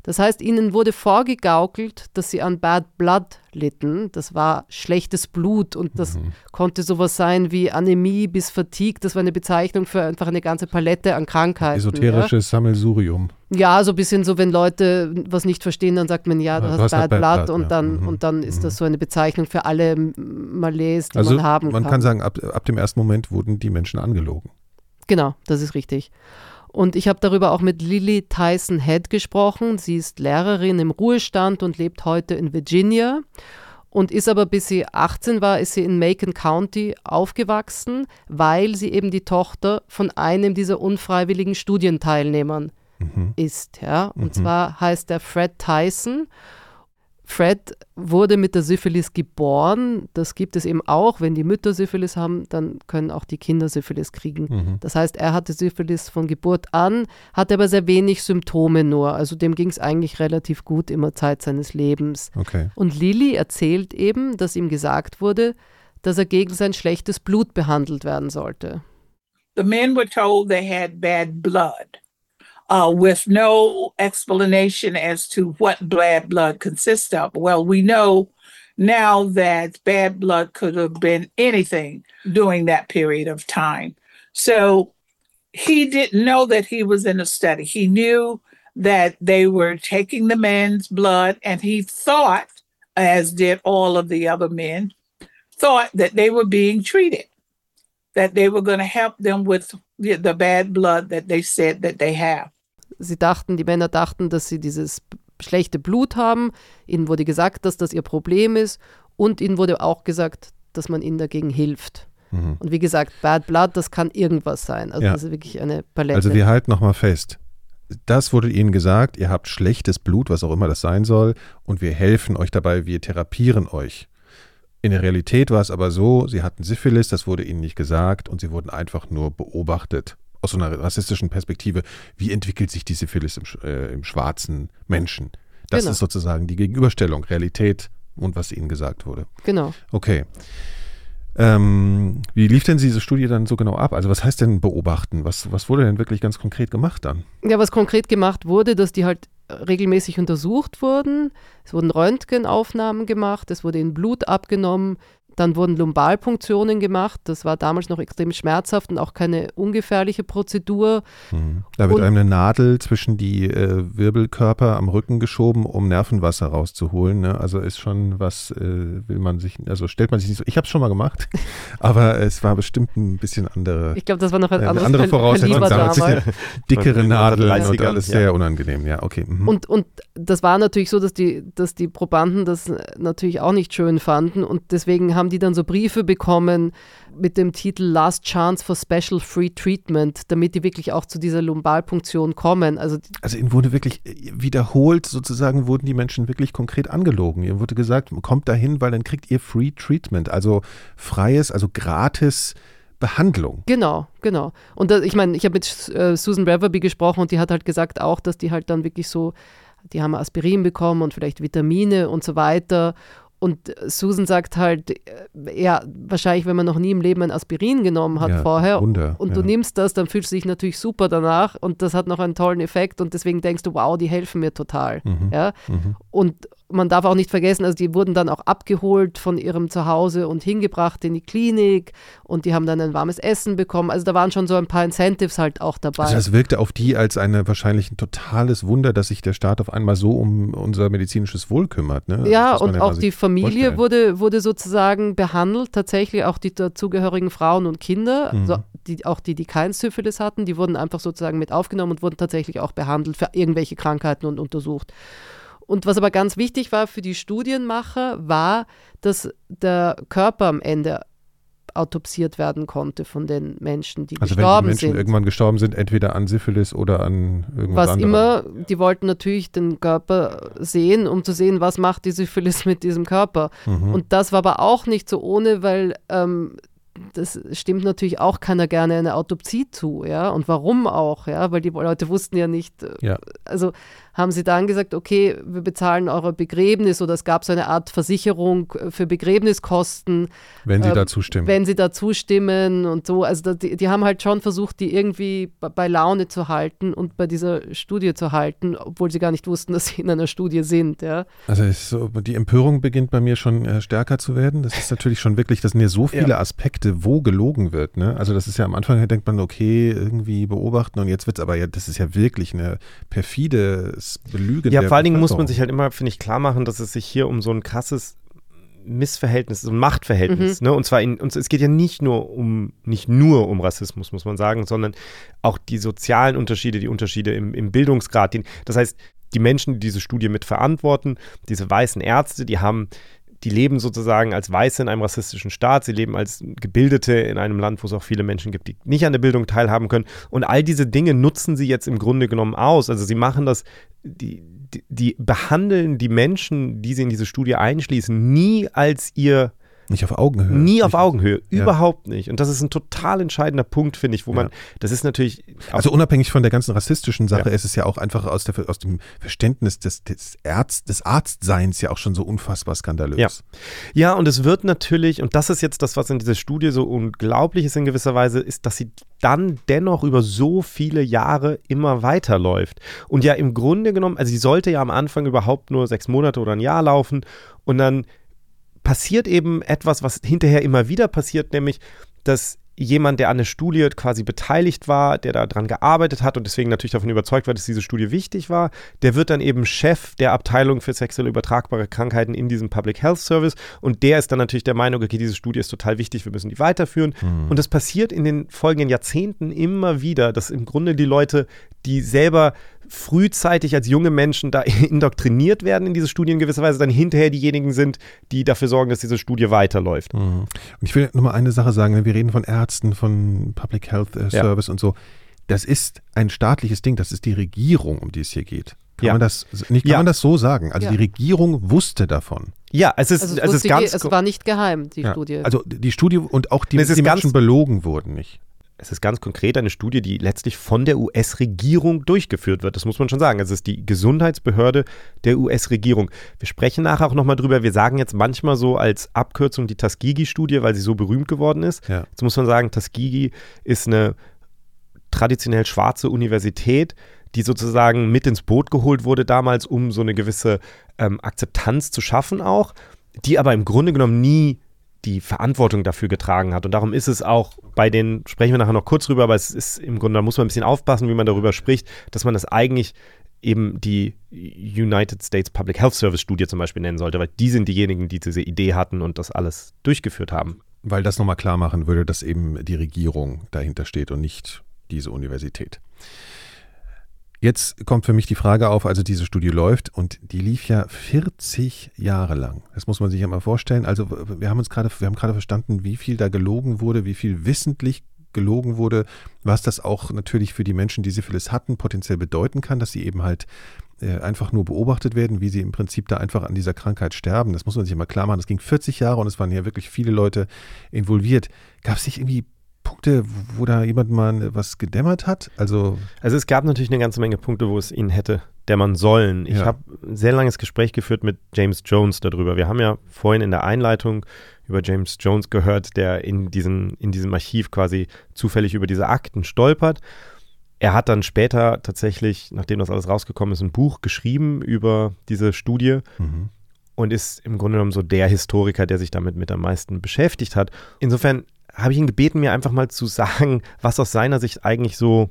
Das heißt, ihnen wurde vorgegaukelt, dass sie an Bad Blood litten. Das war schlechtes Blut und das mhm. konnte sowas sein wie Anämie bis Fatigue. Das war eine Bezeichnung für einfach eine ganze Palette an Krankheiten. Esoterisches ja. Sammelsurium. Ja, so ein bisschen so, wenn Leute was nicht verstehen, dann sagt man, ja, du, hast, hast Bad, Bad Blood, und, ja. dann, mhm. und dann ist das mhm. so eine Bezeichnung für alle Malais, die also man haben man kann. Man kann sagen, ab, ab dem ersten Moment wurden die Menschen angelogen. Genau, das ist richtig. Und ich habe darüber auch mit Lily Tyson Head gesprochen. Sie ist Lehrerin im Ruhestand und lebt heute in Virginia und ist aber bis sie 18 war, ist sie in Macon County aufgewachsen, weil sie eben die Tochter von einem dieser unfreiwilligen Studienteilnehmern mhm. ist. Ja? Und mhm. zwar heißt er Fred Tyson Fred wurde mit der Syphilis geboren. Das gibt es eben auch. Wenn die Mütter Syphilis haben, dann können auch die Kinder Syphilis kriegen. Mhm. Das heißt, er hatte Syphilis von Geburt an, hatte aber sehr wenig Symptome nur. Also dem ging es eigentlich relativ gut immer Zeit seines Lebens. Okay. Und Lilly erzählt eben, dass ihm gesagt wurde, dass er gegen sein schlechtes Blut behandelt werden sollte. The men were told they had bad blood. Uh, with no explanation as to what bad blood consists of. Well, we know now that bad blood could have been anything during that period of time. So he didn't know that he was in a study. He knew that they were taking the man's blood, and he thought, as did all of the other men, thought that they were being treated, that they were going to help them with the bad blood that they said that they have. Sie dachten, die Männer dachten, dass sie dieses schlechte Blut haben. Ihnen wurde gesagt, dass das ihr Problem ist. Und ihnen wurde auch gesagt, dass man ihnen dagegen hilft. Mhm. Und wie gesagt, Bad Blood, das kann irgendwas sein. Also ja. das ist wirklich eine Palette. Also wir halten nochmal fest. Das wurde ihnen gesagt, ihr habt schlechtes Blut, was auch immer das sein soll, und wir helfen euch dabei, wir therapieren euch. In der Realität war es aber so, sie hatten Syphilis, das wurde ihnen nicht gesagt und sie wurden einfach nur beobachtet aus so einer rassistischen Perspektive, wie entwickelt sich die Syphilis im, äh, im schwarzen Menschen? Das genau. ist sozusagen die Gegenüberstellung, Realität und was ihnen gesagt wurde. Genau. Okay. Ähm, wie lief denn diese Studie dann so genau ab? Also was heißt denn beobachten? Was, was wurde denn wirklich ganz konkret gemacht dann? Ja, was konkret gemacht wurde, dass die halt regelmäßig untersucht wurden. Es wurden Röntgenaufnahmen gemacht, es wurde ihnen Blut abgenommen, dann wurden Lumbalpunktionen gemacht. Das war damals noch extrem schmerzhaft und auch keine ungefährliche Prozedur. Mhm. Da wird und, einem eine Nadel zwischen die äh, Wirbelkörper am Rücken geschoben, um Nervenwasser rauszuholen. Ne? Also ist schon was, äh, will man sich, also stellt man sich nicht so. Ich habe es schon mal gemacht, aber es war bestimmt ein bisschen andere. Ich glaube, das war noch ein anderes andere Voraussetzung. Damals. dickere Nadeln und alles sehr unangenehm. Ja, okay. Mhm. Und, und das war natürlich so, dass die, dass die Probanden das natürlich auch nicht schön fanden und deswegen haben haben die dann so Briefe bekommen mit dem Titel Last Chance for Special Free Treatment, damit die wirklich auch zu dieser Lumbalpunktion kommen. Also, also ihnen wurde wirklich äh, wiederholt, sozusagen wurden die Menschen wirklich konkret angelogen. Ihnen wurde gesagt, kommt dahin, weil dann kriegt ihr Free Treatment, also freies, also gratis Behandlung. Genau, genau. Und das, ich meine, ich habe mit äh, Susan Reverby gesprochen und die hat halt gesagt auch, dass die halt dann wirklich so, die haben Aspirin bekommen und vielleicht Vitamine und so weiter. Und Susan sagt halt, äh, ja, wahrscheinlich, wenn man noch nie im Leben ein Aspirin genommen hat ja, vorher Wunder, und ja. du nimmst das, dann fühlst du dich natürlich super danach und das hat noch einen tollen Effekt und deswegen denkst du, wow, die helfen mir total. Mhm. Ja? Mhm. Und man darf auch nicht vergessen, also die wurden dann auch abgeholt von ihrem Zuhause und hingebracht in die Klinik und die haben dann ein warmes Essen bekommen. Also da waren schon so ein paar Incentives halt auch dabei. Also das wirkte auf die als eine wahrscheinlich ein totales Wunder, dass sich der Staat auf einmal so um unser medizinisches Wohl kümmert. Ne? Ja, und ja auch die Familie wurde, wurde sozusagen behandelt, tatsächlich auch die dazugehörigen Frauen und Kinder, mhm. also die, auch die, die kein Syphilis hatten, die wurden einfach sozusagen mit aufgenommen und wurden tatsächlich auch behandelt für irgendwelche Krankheiten und untersucht. Und was aber ganz wichtig war für die Studienmacher, war, dass der Körper am Ende autopsiert werden konnte von den Menschen, die also gestorben wenn die Menschen sind. irgendwann gestorben sind, entweder an Syphilis oder an irgendwas was anderem. immer, die wollten natürlich den Körper sehen, um zu sehen, was macht die Syphilis mit diesem Körper. Mhm. Und das war aber auch nicht so ohne, weil ähm, das stimmt natürlich auch keiner gerne eine Autopsie zu, ja. Und warum auch, ja? Weil die Leute wussten ja nicht, äh, Ja. also haben sie dann gesagt, okay, wir bezahlen eure Begräbnis oder es gab so eine Art Versicherung äh, für Begräbniskosten, Wenn sie Ähm, da zustimmen. wenn sie da zustimmen und so. Also da, die, die haben halt schon versucht, die irgendwie bei- Laune zu halten und bei dieser Studie zu halten, obwohl sie gar nicht wussten, dass sie in einer Studie sind, ja. Also so, die Empörung beginnt bei mir schon äh, stärker zu werden. Das ist natürlich schon wirklich, das sind ja so viele Aspekte, wo gelogen wird. Ne? Also das ist ja am Anfang denkt man, okay, irgendwie beobachten und jetzt wird es aber ja, das ist ja wirklich eine perfides Belügen. Ja, der vor allen Dingen muss man sich halt immer, finde ich, klar machen, dass es sich hier um so ein krasses Missverhältnis, so ein Machtverhältnis, ne? Und zwar in, und es geht ja nicht nur um, nicht nur um Rassismus, muss man sagen, sondern auch die sozialen Unterschiede, die Unterschiede im, im Bildungsgrad. Den, das heißt, die Menschen, die diese Studie mitverantworten, diese weißen Ärzte, die haben, die leben sozusagen als Weiße in einem rassistischen Staat, sie leben als Gebildete in einem Land, wo es auch viele Menschen gibt, die nicht an der Bildung teilhaben können. Und all diese Dinge nutzen sie jetzt im Grunde genommen aus. Also sie machen das, die, die, die behandeln die Menschen, die sie in diese Studie einschließen, nie als ihr Nicht auf Augenhöhe. Nie auf Augenhöhe, Ja. überhaupt nicht. Und das ist ein total entscheidender Punkt, finde ich, wo man, Ja. das ist natürlich, Also unabhängig von der ganzen rassistischen Sache Ja. ist es ja auch einfach aus, der, aus dem Verständnis des, des, Ärzt, des Arztseins ja auch schon so unfassbar skandalös. Ja. ja, und es wird natürlich, und das ist jetzt das, was in dieser Studie so unglaublich ist in gewisser Weise, ist, dass sie dann dennoch über so viele Jahre immer weiterläuft. Und ja, im Grunde genommen, also sie sollte ja am Anfang überhaupt nur sechs Monate oder ein Jahr laufen und dann passiert eben etwas, was hinterher immer wieder passiert, nämlich, dass jemand, der an der Studie quasi beteiligt war, der daran gearbeitet hat und deswegen natürlich davon überzeugt war, dass diese Studie wichtig war, der wird dann eben Chef der Abteilung für sexuell übertragbare Krankheiten in diesem Public Health Service und der ist dann natürlich der Meinung, okay, diese Studie ist total wichtig, wir müssen die weiterführen. Und das passiert in den folgenden Jahrzehnten immer wieder, dass im Grunde die Leute, die selber frühzeitig als junge Menschen da indoktriniert werden in diese Studien in gewisser Weise, dann hinterher diejenigen sind, die dafür sorgen, dass diese Studie weiterläuft. Mhm. Und ich will nur mal eine Sache sagen, wenn wir reden von Ärzten, von Public Health äh, Ja. Service und so, das ist ein staatliches Ding, das ist die Regierung, um die es hier geht. Kann Ja. man das nicht kann Ja. man das so sagen? Also Ja. die Regierung wusste davon. Ja, es ist, Also es, es ist ganz. es war nicht geheim, die Ja. Studie. Also die Studie und auch die, die Menschen belogen wurden nicht. Es ist ganz konkret eine Studie, die letztlich von der US-Regierung durchgeführt wird. Das muss man schon sagen. Es ist die Gesundheitsbehörde der US-Regierung. Wir sprechen nachher auch nochmal drüber. Wir sagen jetzt manchmal so als Abkürzung die Tuskegee-Studie, weil sie so berühmt geworden ist. Ja. Jetzt muss man sagen, Tuskegee ist eine traditionell schwarze Universität, die sozusagen mit ins Boot geholt wurde damals, um so eine gewisse ähm, Akzeptanz zu schaffen auch, die aber im Grunde genommen nie die Verantwortung dafür getragen hat. Und darum ist es auch bei den, sprechen wir nachher noch kurz drüber, aber es ist im Grunde, da muss man ein bisschen aufpassen, wie man darüber spricht, dass man das eigentlich eben die United States Public Health Service Studie zum Beispiel nennen sollte, weil die sind diejenigen, die diese Idee hatten und das alles durchgeführt haben. Weil das nochmal klar machen würde, dass eben die Regierung dahinter steht und nicht diese Universität. Jetzt kommt für mich die Frage auf, also diese Studie läuft und die lief ja 40 Jahre lang. Das muss man sich ja mal vorstellen. Also wir haben uns gerade, wir haben gerade verstanden, wie viel da gelogen wurde, wie viel wissentlich gelogen wurde, was das auch natürlich für die Menschen, die Syphilis hatten, potenziell bedeuten kann, dass sie eben halt äh, einfach nur beobachtet werden, wie sie im Prinzip da einfach an dieser Krankheit sterben. Das muss man sich immer klar machen. Das ging 40 Jahre und es waren ja wirklich viele Leute involviert. Gab es nicht irgendwie Punkte, wo da jemand mal was gedämmert hat? Also Also es gab natürlich eine ganze Menge Punkte, wo es ihn hätte dämmern sollen. Ich Ja. habe ein sehr langes Gespräch geführt mit James Jones darüber. Wir haben ja vorhin in der Einleitung über James Jones gehört, der in, diesen, in diesem Archiv quasi zufällig über diese Akten stolpert. Er hat dann später tatsächlich, nachdem das alles rausgekommen ist, ein Buch geschrieben über diese Studie mhm. und ist im Grunde genommen so der Historiker, der sich damit mit am meisten beschäftigt hat. Insofern habe ich ihn gebeten, mir einfach mal zu sagen, was aus seiner Sicht eigentlich so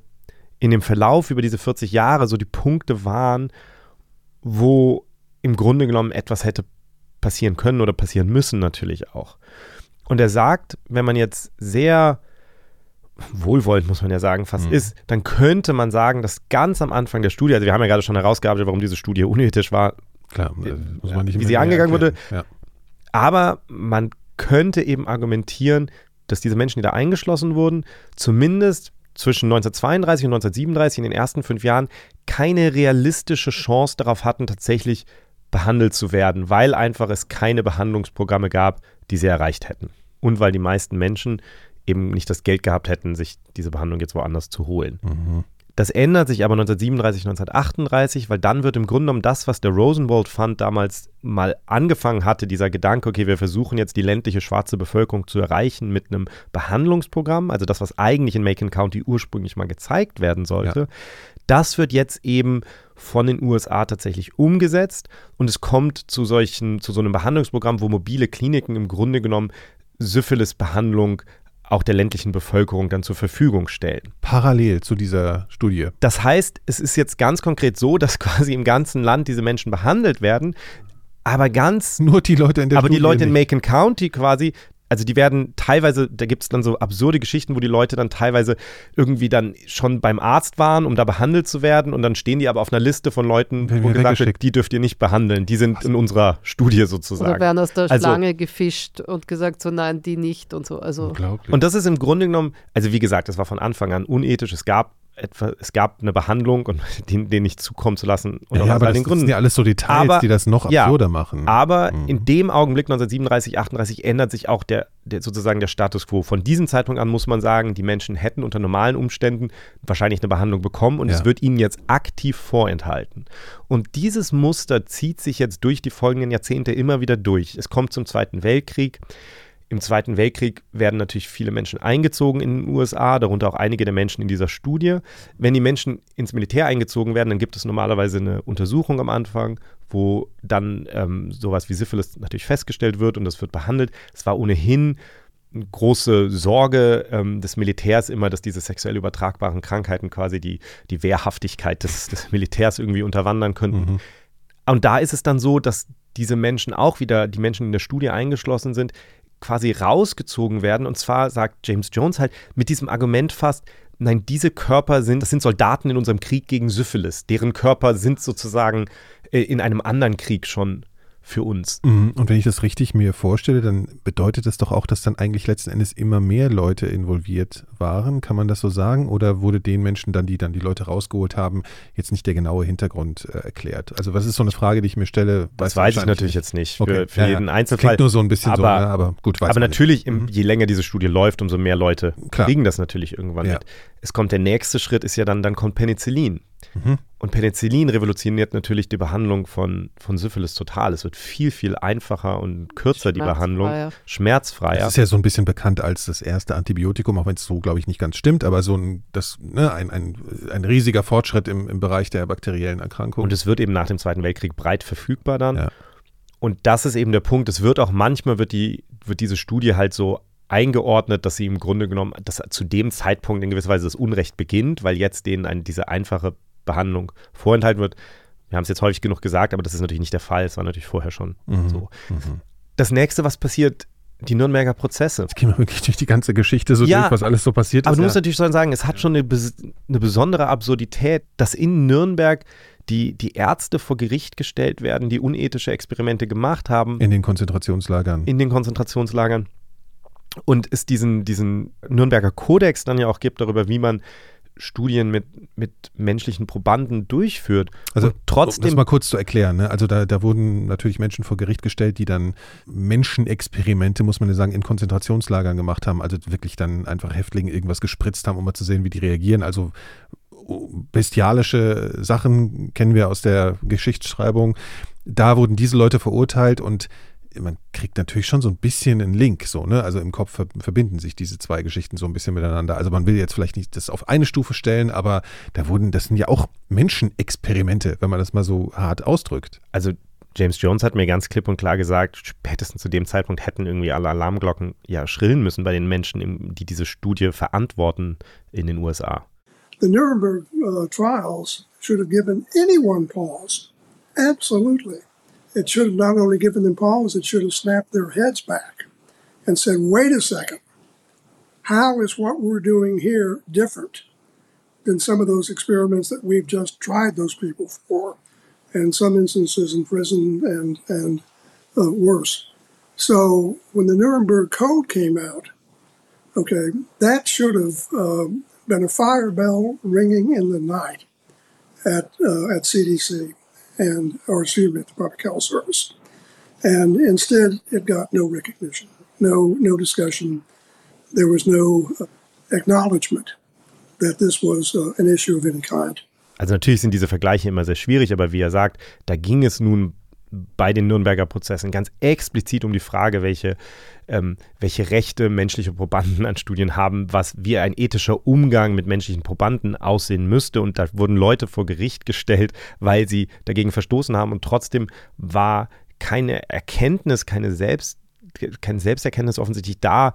in dem Verlauf über diese 40 Jahre so die Punkte waren, wo im Grunde genommen etwas hätte passieren können oder passieren müssen natürlich auch. Und er sagt, wenn man jetzt sehr wohlwollend, muss man ja sagen, fast Mhm. ist, dann könnte man sagen, dass ganz am Anfang der Studie, also wir haben ja gerade schon herausgearbeitet, warum diese Studie unethisch war, klar, äh, Ja, wie sie angegangen wurde. erklären. aber man könnte eben argumentieren, dass diese Menschen, die da eingeschlossen wurden, zumindest zwischen 1932 und 1937 in den ersten fünf Jahren keine realistische Chance darauf hatten, tatsächlich behandelt zu werden, weil einfach es keine Behandlungsprogramme gab, die sie erreicht hätten. und weil die meisten Menschen eben nicht das Geld gehabt hätten, sich diese Behandlung jetzt woanders zu holen. Mhm. Das ändert sich aber 1937, 1938, weil dann wird im Grunde genommen das, was der Rosenwald Fund damals mal angefangen hatte, dieser Gedanke, okay, wir versuchen jetzt die ländliche schwarze Bevölkerung zu erreichen mit einem Behandlungsprogramm, also das, was eigentlich in Macon County ursprünglich mal gezeigt werden sollte, ja. das wird jetzt eben von den USA tatsächlich umgesetzt und es kommt zu solchen, zu so einem Behandlungsprogramm, wo mobile Kliniken im Grunde genommen Syphilis-Behandlung auch der ländlichen Bevölkerung dann zur Verfügung stellen. Parallel zu dieser Studie. Das heißt, es ist jetzt ganz konkret so, dass quasi im ganzen Land diese Menschen behandelt werden, aber ganz nur die Leute in der aber Studie die Leute nicht. in Macon County quasi also die werden teilweise, da gibt es dann so absurde Geschichten, wo die Leute dann teilweise irgendwie dann schon beim Arzt waren, um da behandelt zu werden und dann stehen die aber auf einer Liste von Leuten, wo gesagt wird, die dürft ihr nicht behandeln, die sind in unserer Studie sozusagen. Oder werden aus der Also- Schlange gefischt und gesagt so, nein, die nicht und so. Also Unglaublich. Und das ist im Grunde genommen, also wie gesagt, das war von Anfang an unethisch. Es gab etwa, es gab eine Behandlung und den, den nicht zukommen zu lassen. Und ja, ja, aber das, den Gründen. sind ja alles so Details, Aber- die das noch ja, absurder machen. Aber Mhm. in dem Augenblick 1937, 38 ändert sich auch der, der sozusagen der Status quo. Von diesem Zeitpunkt an muss man sagen, die Menschen hätten unter normalen Umständen wahrscheinlich eine Behandlung bekommen und Ja. es wird ihnen jetzt aktiv vorenthalten. Und dieses Muster zieht sich jetzt durch die folgenden Jahrzehnte immer wieder durch. Es kommt zum Zweiten Weltkrieg. Im Zweiten Weltkrieg werden natürlich viele Menschen eingezogen in den USA, darunter auch einige der Menschen in dieser Studie. Wenn die Menschen ins Militär eingezogen werden, dann gibt es normalerweise eine Untersuchung am Anfang, wo dann ähm, sowas wie Syphilis natürlich festgestellt wird und das wird behandelt. Es war ohnehin eine große Sorge ähm, des Militärs immer, dass diese sexuell übertragbaren Krankheiten quasi die, die Wehrhaftigkeit des, des Militärs irgendwie unterwandern könnten. Mhm. Und da ist es dann so, dass diese Menschen auch wieder, die Menschen die in der Studie eingeschlossen sind, quasi rausgezogen werden. Und zwar sagt James Jones halt mit diesem Argument fast, nein, diese Körper sind, das sind Soldaten in unserem Krieg gegen Syphilis. Deren Körper sind sozusagen äh, in einem anderen Krieg schon für uns. Mhm. Und wenn ich das richtig mir vorstelle, dann bedeutet das doch auch, dass dann eigentlich letzten Endes immer mehr Leute involviert waren. Kann man das so sagen? Oder wurde den Menschen dann, die dann die Leute rausgeholt haben, jetzt nicht der genaue Hintergrund äh, erklärt? Also was ist so eine Frage, die ich mir stelle? Das weiß ich natürlich jetzt nicht für, Okay. für Ja, ja. jeden Das Einzelfall. klingt nur so ein bisschen so, Aber- ne? aber gut, weiß Aber natürlich, im, Mhm. je länger diese Studie läuft, umso mehr Leute Klar. kriegen das natürlich irgendwann Ja. mit. Es kommt der nächste Schritt, ist ja dann, dann kommt Penicillin. Mhm. Und Penicillin revolutioniert natürlich die Behandlung von, von Syphilis total. Es wird viel, viel einfacher und kürzer, die Behandlung. Schmerzfreier. Das ist ja so ein bisschen bekannt als das erste Antibiotikum, auch wenn es so, glaube ich, nicht ganz stimmt, aber so ein, das, ne, ein, ein, ein riesiger Fortschritt im, im Bereich der bakteriellen Erkrankungen. Und es wird eben nach dem Zweiten Weltkrieg breit verfügbar dann. Ja. Und das ist eben der Punkt. Es wird auch manchmal wird die, wird diese Studie halt so eingeordnet, dass sie im Grunde genommen, dass zu dem Zeitpunkt in gewisser Weise das Unrecht beginnt, weil jetzt denen eine, diese einfache Behandlung vorenthalten wird. Wir haben es jetzt häufig genug gesagt, aber das ist natürlich nicht der Fall. Es war natürlich vorher schon Mhm. so. Mhm. Das nächste, was passiert, die Nürnberger Prozesse. Jetzt gehen wir wirklich durch die ganze Geschichte so Ja, durch, was alles so passiert Aber ist. du ja. musst natürlich schon sagen, es hat schon eine, bes- eine besondere Absurdität, dass in Nürnberg die, die Ärzte vor Gericht gestellt werden, die unethische Experimente gemacht haben in den Konzentrationslagern. in den Konzentrationslagern. Und es diesen, diesen Nürnberger Kodex dann ja auch gibt darüber, wie man Studien mit, mit menschlichen Probanden durchführt. Also und um das trotzdem mal kurz zu erklären. Ne? Also da, da wurden natürlich Menschen vor Gericht gestellt, die dann Menschenexperimente, muss man ja sagen, in Konzentrationslagern gemacht haben. Also wirklich dann einfach Häftlinge irgendwas gespritzt haben, um mal zu sehen, wie die reagieren. Also bestialische Sachen kennen wir aus der Geschichtsschreibung. Da wurden diese Leute verurteilt und man kriegt natürlich schon so ein bisschen einen Link, so, ne? Also im Kopf ver verbinden sich diese zwei Geschichten so ein bisschen miteinander. Also man will jetzt vielleicht nicht das auf eine Stufe stellen, aber da wurden, das sind ja auch Menschenexperimente, wenn man das mal so hart ausdrückt. also James Jones hat mir ganz klipp und klar gesagt, spätestens zu dem Zeitpunkt hätten irgendwie alle Alarmglocken ja schrillen müssen bei den Menschen, die diese Studie verantworten in den USA. The Nuremberg uh, trials should have given anyone pause. Absolutely. It should have not only given them pause, it should have snapped their heads back and said, wait a second. How is what we're doing here different than some of those experiments that we've just tried those people for? And some instances in prison and, and uh, worse. So when the Nuremberg Code came out, okay, that should have um, been a fire bell ringing in the night at uh, at CDC and or excuse me at the Public Health Service, and instead it got no recognition. no no discussion. There was no uh, acknowledgement that this was uh, an issue of any kind. Also natürlich sind diese Vergleiche immer sehr schwierig, aber wie er sagt, da ging es nun bei den Nürnberger Prozessen ganz explizit um die Frage, welche, ähm, welche Rechte menschliche Probanden an Studien haben, was wie ein ethischer Umgang mit menschlichen Probanden aussehen müsste. Und da wurden Leute vor Gericht gestellt, weil sie dagegen verstoßen haben. Und trotzdem war keine Erkenntnis, keine Selbst kein Selbsterkenntnis offensichtlich da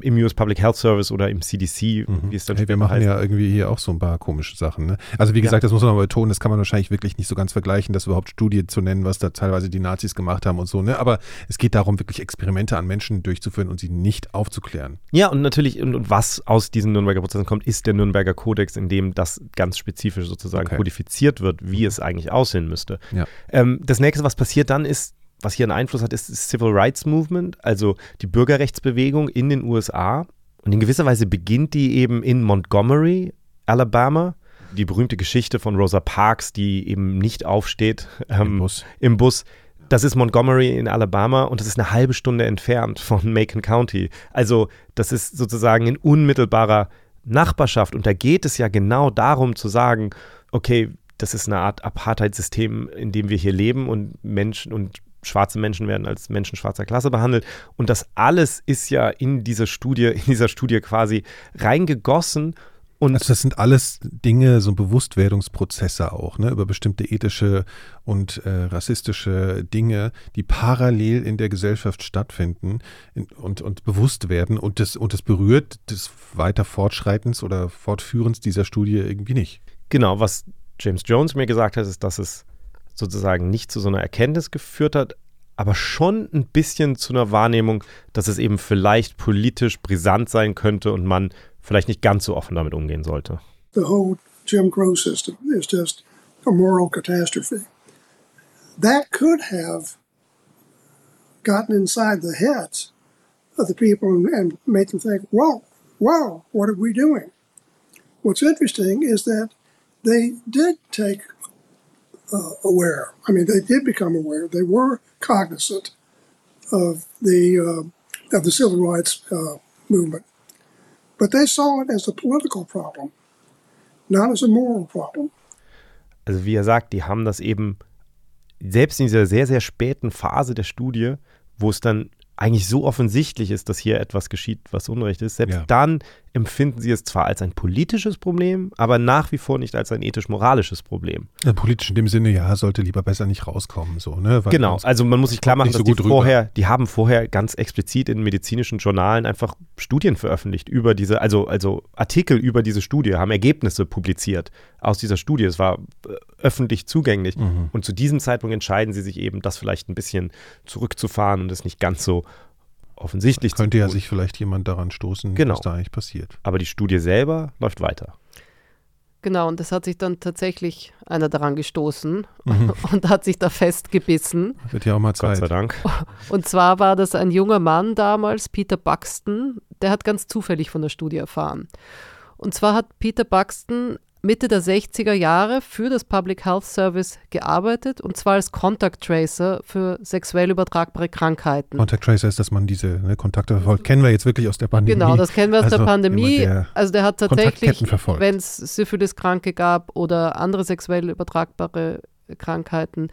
im US Public Health Service oder im CDC, mhm. wie es dann hey, Wir machen heißt. ja irgendwie hier auch so ein paar komische Sachen. Ne? Also wie gesagt, ja. das muss man mal betonen, das kann man wahrscheinlich wirklich nicht so ganz vergleichen, das überhaupt Studien zu nennen, was da teilweise die Nazis gemacht haben und so. Ne? Aber es geht darum, wirklich Experimente an Menschen durchzuführen und sie nicht aufzuklären. Ja, und natürlich, und, und was aus diesen Nürnberger Prozessen kommt, ist der Nürnberger Kodex, in dem das ganz spezifisch sozusagen okay. kodifiziert wird, wie mhm. es eigentlich aussehen müsste. Ja. Ähm, das nächste, was passiert dann, ist, was hier einen Einfluss hat, ist das Civil Rights Movement, also die Bürgerrechtsbewegung in den USA. Und in gewisser Weise beginnt die eben in Montgomery, Alabama. Die berühmte Geschichte von Rosa Parks, die eben nicht aufsteht ähm, Im, Bus. im Bus. Das ist Montgomery in Alabama und das ist eine halbe Stunde entfernt von Macon County. Also das ist sozusagen in unmittelbarer Nachbarschaft. Und da geht es ja genau darum zu sagen, okay, das ist eine Art Apartheidssystem, in dem wir hier leben und Menschen und schwarze Menschen werden als Menschen schwarzer Klasse behandelt. Und das alles ist ja in dieser Studie, in dieser Studie quasi reingegossen. Und also das sind alles Dinge, so Bewusstwerdungsprozesse auch, ne, über bestimmte ethische und äh, rassistische Dinge, die parallel in der Gesellschaft stattfinden in, und, und bewusst werden und das, und das berührt des weiter Fortschreitens oder Fortführens dieser Studie irgendwie nicht. Genau, was James Jones mir gesagt hat, ist, dass es sozusagen nicht zu so einer Erkenntnis geführt hat, aber schon ein bisschen zu einer Wahrnehmung, dass es eben vielleicht politisch brisant sein könnte und man vielleicht nicht ganz so offen damit umgehen sollte. The whole Jim Crow system is just a moral catastrophe. That could have gotten inside the heads of the people and made them think, "Whoa, wow, what are we doing?" What's interesting is that they did take uh, aware. I mean, they did become aware. They were cognizant of the uh, of the civil rights uh, movement, but they saw it as a political problem, not as a moral problem. Also wie er sagt, die haben das eben selbst in dieser sehr sehr späten Phase der Studie, wo es dann eigentlich so offensichtlich ist, dass hier etwas geschieht, was Unrecht ist, selbst ja. dann empfinden sie es zwar als ein politisches Problem, aber nach wie vor nicht als ein ethisch-moralisches Problem. Ja, politisch in dem Sinne, ja, sollte lieber besser nicht rauskommen, so, ne? Weil genau, also man muss sich klar machen, dass so die vorher, die haben vorher ganz explizit in medizinischen Journalen einfach Studien veröffentlicht über diese, also, also Artikel über diese Studie, haben Ergebnisse publiziert aus dieser Studie. Es war äh, öffentlich zugänglich. Mhm. Und zu diesem Zeitpunkt entscheiden sie sich eben, das vielleicht ein bisschen zurückzufahren und es nicht ganz so offensichtlich Könnte ja sich vielleicht jemand daran stoßen, genau. was da eigentlich passiert. Aber die Studie selber läuft weiter. Genau, und das hat sich dann tatsächlich einer daran gestoßen mhm. und hat sich da festgebissen. Wird ja auch mal Zeit. Gott sei Dank. Und zwar war das ein junger Mann damals, Peter Buxton, der hat ganz zufällig von der Studie erfahren. Und zwar hat Peter Buxton Mitte der 60er Jahre für das Public Health Service gearbeitet und zwar als Contact Tracer für sexuell übertragbare Krankheiten. Contact Tracer ist, dass man diese ne, Kontakte verfolgt. Kennen wir jetzt wirklich aus der Pandemie. Genau, das kennen wir aus also der Pandemie. Der also der hat tatsächlich, wenn es Syphilis-Kranke gab oder andere sexuell übertragbare Krankheiten,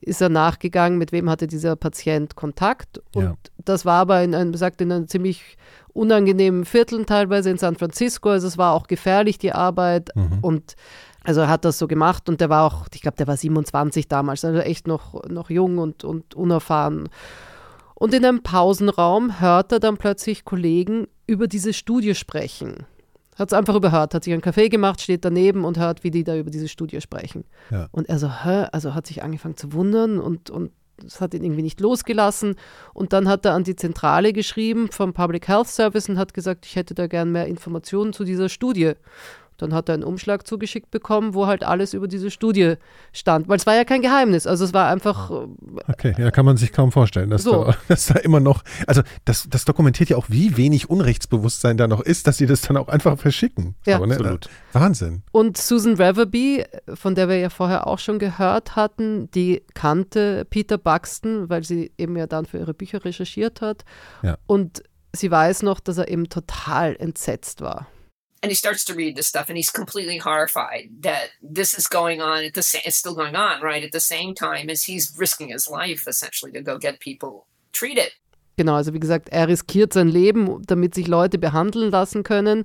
ist er nachgegangen, mit wem hatte dieser Patient Kontakt. Und ja. das war aber in einem, sagt, in einem ziemlich unangenehmen Vierteln teilweise in San Francisco. Also es war auch gefährlich, die Arbeit. Mhm. Und also er hat das so gemacht und der war auch, ich glaube, der war 27 damals, also echt noch, noch jung und, und unerfahren. Und in einem Pausenraum hört er dann plötzlich Kollegen über diese Studie sprechen. Hat es einfach überhört, hat sich einen Kaffee gemacht, steht daneben und hört, wie die da über diese Studie sprechen. Ja. Und er so, hä? Also hat sich angefangen zu wundern und, und das hat ihn irgendwie nicht losgelassen. Und dann hat er an die Zentrale geschrieben vom Public Health Service und hat gesagt, ich hätte da gern mehr Informationen zu dieser Studie. Dann hat er einen Umschlag zugeschickt bekommen, wo halt alles über diese Studie stand. Weil es war ja kein Geheimnis. Also es war einfach. Äh, okay, ja, kann man sich kaum vorstellen, dass, so. da, dass da immer noch. Also das, das dokumentiert ja auch, wie wenig Unrechtsbewusstsein da noch ist, dass sie das dann auch einfach verschicken. Ja, so, ne? absolut. Wahnsinn. Und Susan Reverby, von der wir ja vorher auch schon gehört hatten, die kannte Peter Buxton, weil sie eben ja dann für ihre Bücher recherchiert hat. Ja. Und sie weiß noch, dass er eben total entsetzt war. And he starts to read this stuff and he's completely horrified that this is going on at the same it's still going on right at the same time as he's risking his life essentially to go get people treated genau also wie gesagt er riskiert sein Leben damit sich Leute behandeln lassen können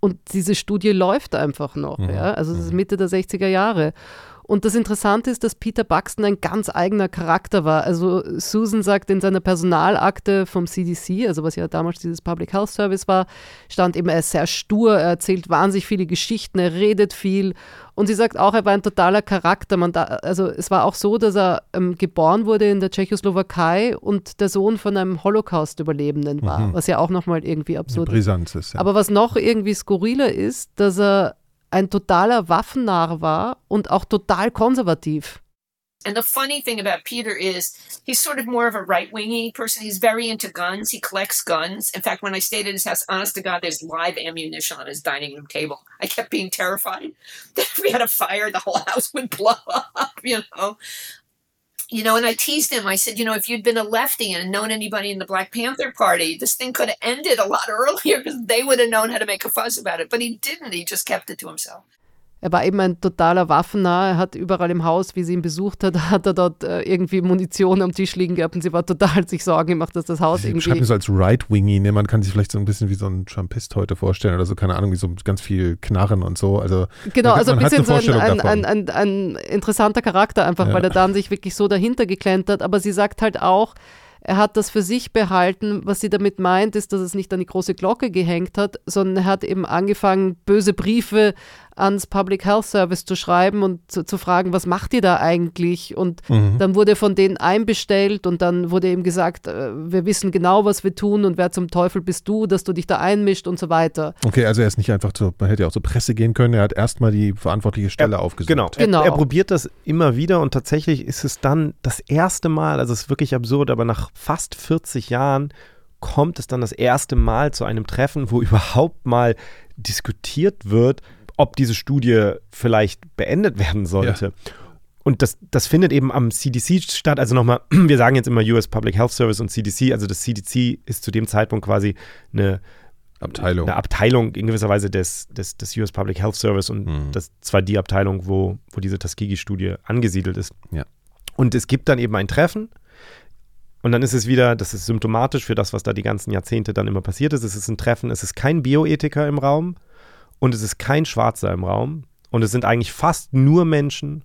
und diese Studie läuft einfach noch mhm. ja also es ist mhm. Mitte der 60er Jahre Und das Interessante ist, dass Peter Buxton ein ganz eigener Charakter war. Also Susan sagt in seiner Personalakte vom CDC, also was ja damals dieses Public Health Service war, stand eben, er ist sehr stur, er erzählt wahnsinnig viele Geschichten, er redet viel. Und sie sagt auch, er war ein totaler Charakter. Da, also es war auch so, dass er ähm, geboren wurde in der Tschechoslowakei und der Sohn von einem Holocaust-Überlebenden war, mhm. was ja auch nochmal irgendwie absurd ist. ist ja. Aber was noch irgendwie skurriler ist, dass er ein totaler Waffennarr war und auch total konservativ. And the funny thing about Peter is he's sort of more of a right wingy person. He's very into guns. He collects guns. In fact, when I stayed at his house, honest to God, there's live ammunition on his dining room table. I kept being terrified that if we had a fire, the whole house would blow up, you know. You know, and I teased him. I said, you know, if you'd been a lefty and known anybody in the Black Panther Party, this thing could have ended a lot earlier because they would have known how to make a fuss about it. But he didn't. He just kept it to himself. Er war eben ein totaler Waffennah. Er hat überall im Haus, wie sie ihn besucht hat, hat er dort äh, irgendwie Munition am Tisch liegen gehabt und sie war total sich Sorgen gemacht, dass das Haus ich irgendwie. Ich schreibe so als Right-Wingy, ne? man kann sich vielleicht so ein bisschen wie so ein Trumpist heute vorstellen oder so, keine Ahnung, wie so ganz viel Knarren und so. Also, genau, also ein bisschen so ein, ein, ein, ein, interessanter Charakter einfach, ja. weil er dann sich wirklich so dahinter geklemmt hat. Aber sie sagt halt auch, er hat das für sich behalten. Was sie damit meint, ist, dass es nicht an die große Glocke gehängt hat, sondern er hat eben angefangen, böse Briefe ans Public Health Service zu schreiben und zu, zu fragen, was macht ihr da eigentlich? Und mhm. dann wurde von denen einbestellt und dann wurde ihm gesagt, äh, wir wissen genau, was wir tun und wer zum Teufel bist du, dass du dich da einmischt und so weiter. Okay, also er ist nicht einfach zu, man hätte ja auch zur Presse gehen können, er hat erstmal die verantwortliche Stelle er, aufgesucht. Genau, genau. Er, er probiert das immer wieder und tatsächlich ist es dann das erste Mal, also es ist wirklich absurd, aber nach fast 40 Jahren kommt es dann das erste Mal zu einem Treffen, wo überhaupt mal diskutiert wird, ob diese Studie vielleicht beendet werden sollte. Ja. Und das, das findet eben am CDC statt. Also nochmal, wir sagen jetzt immer US Public Health Service und CDC. Also das CDC ist zu dem Zeitpunkt quasi eine Abteilung, eine Abteilung in gewisser Weise des, des, des US Public Health Service und mhm. das zwar die Abteilung, wo, wo diese Tuskegee-Studie angesiedelt ist. Ja. Und es gibt dann eben ein Treffen. Und dann ist es wieder, das ist symptomatisch für das, was da die ganzen Jahrzehnte dann immer passiert ist. Es ist ein Treffen, es ist kein Bioethiker im Raum, und es ist kein Schwarzer im Raum und es sind eigentlich fast nur Menschen,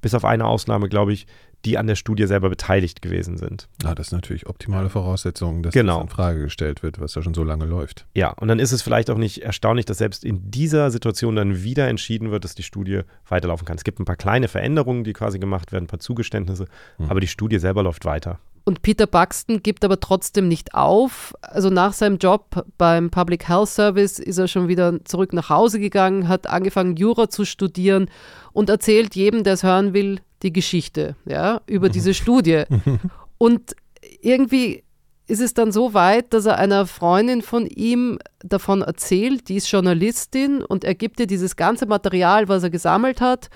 bis auf eine Ausnahme, glaube ich, die an der Studie selber beteiligt gewesen sind. Ah, das ist natürlich optimale Voraussetzung, dass genau. das in Frage gestellt wird, was ja schon so lange läuft. Ja, und dann ist es vielleicht auch nicht erstaunlich, dass selbst in dieser Situation dann wieder entschieden wird, dass die Studie weiterlaufen kann. Es gibt ein paar kleine Veränderungen, die quasi gemacht werden, ein paar Zugeständnisse, hm. aber die Studie selber läuft weiter. Und Peter Buxton gibt aber trotzdem nicht auf. Also nach seinem Job beim Public Health Service ist er schon wieder zurück nach Hause gegangen, hat angefangen, Jura zu studieren und erzählt jedem, der es hören will, die Geschichte ja, über diese Studie. Und irgendwie ist es dann so weit, dass er einer Freundin von ihm davon erzählt, die ist Journalistin und er gibt ihr dieses ganze Material, was er gesammelt hat.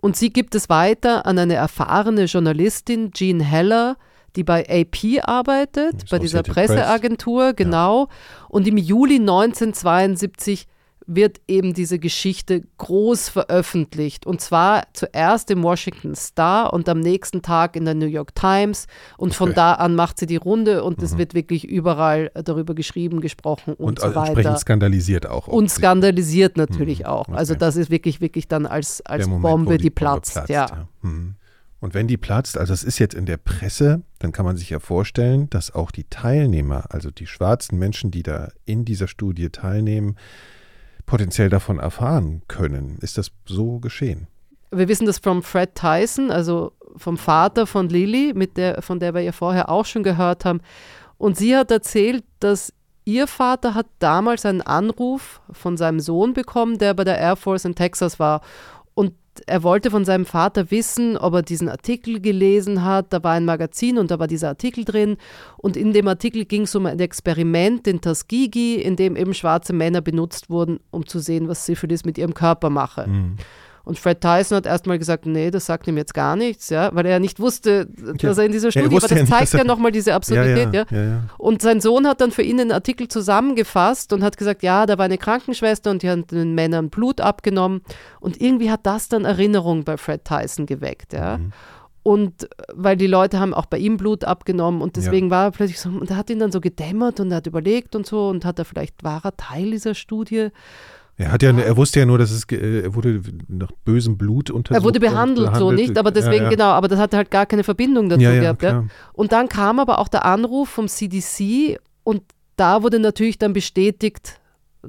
Und sie gibt es weiter an eine erfahrene Journalistin, Jean Heller, die bei AP arbeitet, bei dieser Presseagentur, Press. genau. Ja. Und im Juli 1972 wird eben diese Geschichte groß veröffentlicht. Und zwar zuerst im Washington Star und am nächsten Tag in der New York Times. Und von da an macht sie die Runde und es mhm. wird wirklich überall darüber geschrieben, gesprochen und, und so weiter. Entsprechend skandalisiert auch. Und skandalisiert natürlich mhm. auch. Also okay. Das ist wirklich, wirklich dann als, als Moment, Bombe, die, die platzt. platzt ja. ja. Mhm. Und wenn die platzt, also es ist jetzt in der Presse, dann kann man sich ja vorstellen, dass auch die Teilnehmer, also die schwarzen Menschen, die da in dieser Studie teilnehmen, potenziell davon erfahren können. Ist das so geschehen? Wir wissen das von Fred Tyson, also vom Vater von Lily, mit der, von der wir ja vorher auch schon gehört haben. Und sie hat erzählt, dass ihr Vater hat damals einen Anruf von seinem Sohn bekommen, der bei der Air Force in Texas war. Er wollte von seinem Vater wissen, ob er diesen Artikel gelesen hat. Da war ein Magazin und da war dieser Artikel drin. Und in dem Artikel ging es um ein Experiment in Tuskegee, in dem eben schwarze Männer benutzt wurden, um zu sehen, was Syphilis mit ihrem Körper mache. Mhm. Und Fred Tyson hat erstmal gesagt, nee, das sagt ihm jetzt gar nichts, ja, weil er ja nicht wusste, dass er in dieser Studie war. Das zeigt ja, ja nochmal diese Absurdität, ja, ja. ja, Und sein Sohn hat dann für ihn einen Artikel zusammengefasst und hat gesagt, ja, da war eine Krankenschwester und die hat den Männern Blut abgenommen. Und irgendwie hat das dann Erinnerung bei Fred Tyson geweckt, ja. Mhm. Und weil die Leute haben auch bei ihm Blut abgenommen und deswegen ja. war er plötzlich so, und er hat ihn dann so gedämmert und er hat überlegt und so und hat er vielleicht wahrer Teil dieser Studie. Er hat ja, er wusste ja nur, dass es, äh, er wurde nach bösem Blut untersucht. Er wurde behandelt, behandelt so nicht, aber deswegen, ja, ja. genau, aber das hatte halt gar keine Verbindung dazu ja, gehabt. Und dann kam aber auch der Anruf vom CDC und da wurde natürlich dann bestätigt,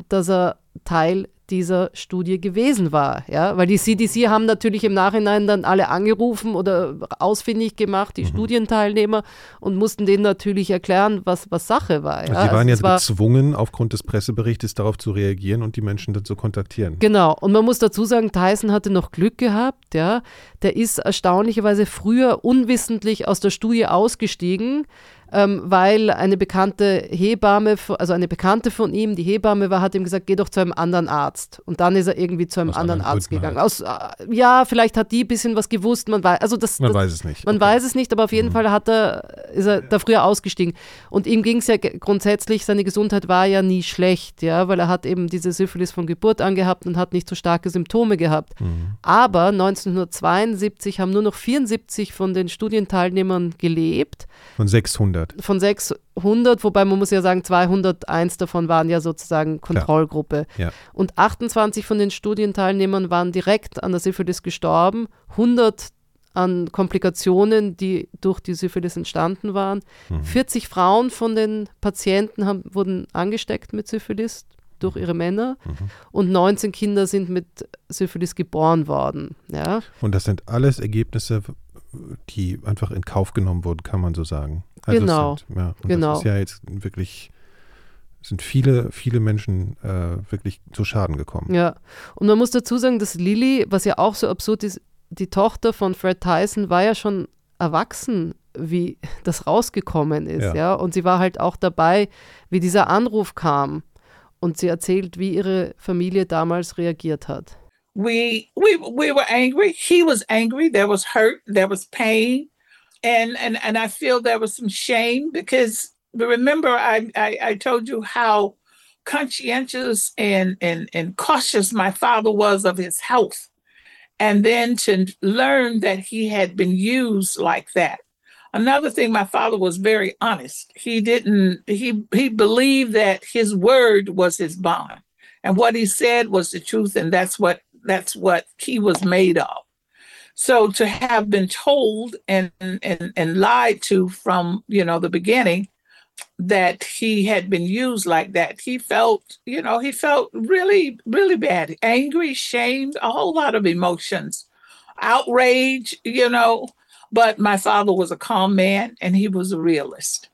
dass er Teil dieser Studie gewesen war. Ja? Weil die CDC haben natürlich im Nachhinein dann alle angerufen oder ausfindig gemacht, die mhm. Studienteilnehmer, und mussten denen natürlich erklären, was, was Sache war. Ja? Also sie waren also jetzt war, gezwungen, aufgrund des Presseberichtes darauf zu reagieren und die Menschen dann zu kontaktieren. Genau. Und man muss dazu sagen, Tyson hatte noch Glück gehabt. Ja? Der ist erstaunlicherweise früher unwissentlich aus der Studie ausgestiegen ähm, weil eine bekannte Hebamme, also eine Bekannte von ihm, die Hebamme war, hat ihm gesagt, geh doch zu einem anderen Arzt. Und dann ist er irgendwie zu einem Aus anderen Arzt gegangen. Halt. Aus, äh, ja, vielleicht hat die ein bisschen was gewusst, man weiß, also das, man das, weiß es nicht. Man okay. weiß es nicht, aber auf jeden mhm. Fall hat er, ist er da früher ausgestiegen. Und ihm ging es ja grundsätzlich, seine Gesundheit war ja nie schlecht, ja, weil er hat eben diese Syphilis von Geburt an gehabt und hat nicht so starke Symptome gehabt. Mhm. Aber 1972 haben nur noch 74 von den Studienteilnehmern gelebt. Von 600. 600. Von 600, wobei man muss ja sagen, 201 davon waren ja sozusagen Kontrollgruppe. Ja. Und 28 von den Studienteilnehmern waren direkt an der Syphilis gestorben, 100 an Komplikationen, die durch die Syphilis entstanden waren. Mhm. 40 Frauen von den Patienten haben, wurden angesteckt mit Syphilis durch ihre Männer mhm. und 19 Kinder sind mit Syphilis geboren worden. Ja. Und das sind alles Ergebnisse, die einfach in Kauf genommen wurden, kann man so sagen. Also genau. Sind, ja, genau. Das ist ja jetzt wirklich, sind viele, viele Menschen äh, wirklich zu Schaden gekommen. Ja, und man muss dazu sagen, dass Lilly, was ja auch so absurd ist, die Tochter von Fred Tyson war ja schon erwachsen, wie das rausgekommen ist, ja. ja. Und sie war halt auch dabei, wie dieser Anruf kam. Und sie erzählt, wie ihre Familie damals reagiert hat. We we we were angry. He was angry. There was hurt. There was pain. And and and I feel there was some shame because remember I, I I, told you how conscientious and and and cautious my father was of his health, and then to learn that he had been used like that. Another thing, my father was very honest. He didn't he he believed that his word was his bond, and what he said was the truth, and that's what that's what he was made of. So to have been told and, and, and lied to from, you know, the beginning that he had been used like that, he felt, you know, he felt really, really bad, angry, shamed, a whole lot of emotions, outrage, you know. But my father was a calm man and he was a realist.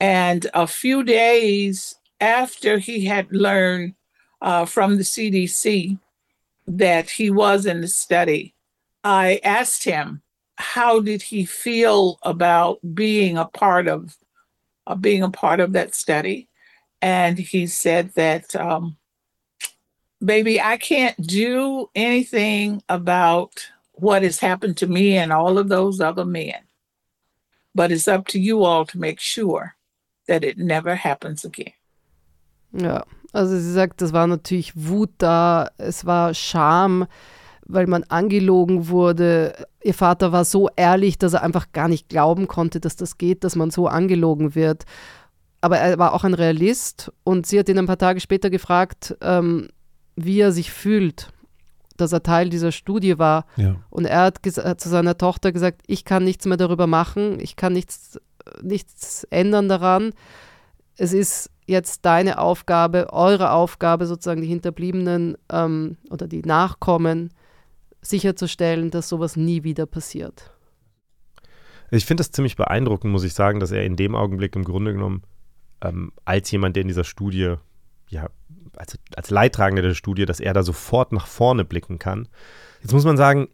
And a few days after he had learned uh, from the CDC that he was in the study, I asked him how did he feel about being a part of uh, being a part of that study, and he said that, um, "Baby, I can't do anything about what has happened to me and all of those other men, but it's up to you all to make sure that it never happens again." Ja, also sie sagt, es war natürlich Wut da, es war Scham. Weil man angelogen wurde. Ihr Vater war so ehrlich, dass er einfach gar nicht glauben konnte, dass das geht, dass man so angelogen wird. Aber er war auch ein Realist und sie hat ihn ein paar Tage später gefragt, ähm, wie er sich fühlt, dass er Teil dieser Studie war. Ja. Und er hat, hat, zu seiner Tochter gesagt, ich kann nichts mehr darüber machen, ich kann nichts, nichts ändern daran. Es ist jetzt deine Aufgabe, eure Aufgabe, sozusagen die Hinterbliebenen ähm, oder die Nachkommen sicherzustellen, dass sowas nie wieder passiert. Ich finde das ziemlich beeindruckend, muss ich sagen, dass er in dem Augenblick im Grunde genommen ähm, als jemand, der in dieser Studie, ja, als, als Leidtragender der Studie, dass er da sofort nach vorne blicken kann. Jetzt muss man sagen,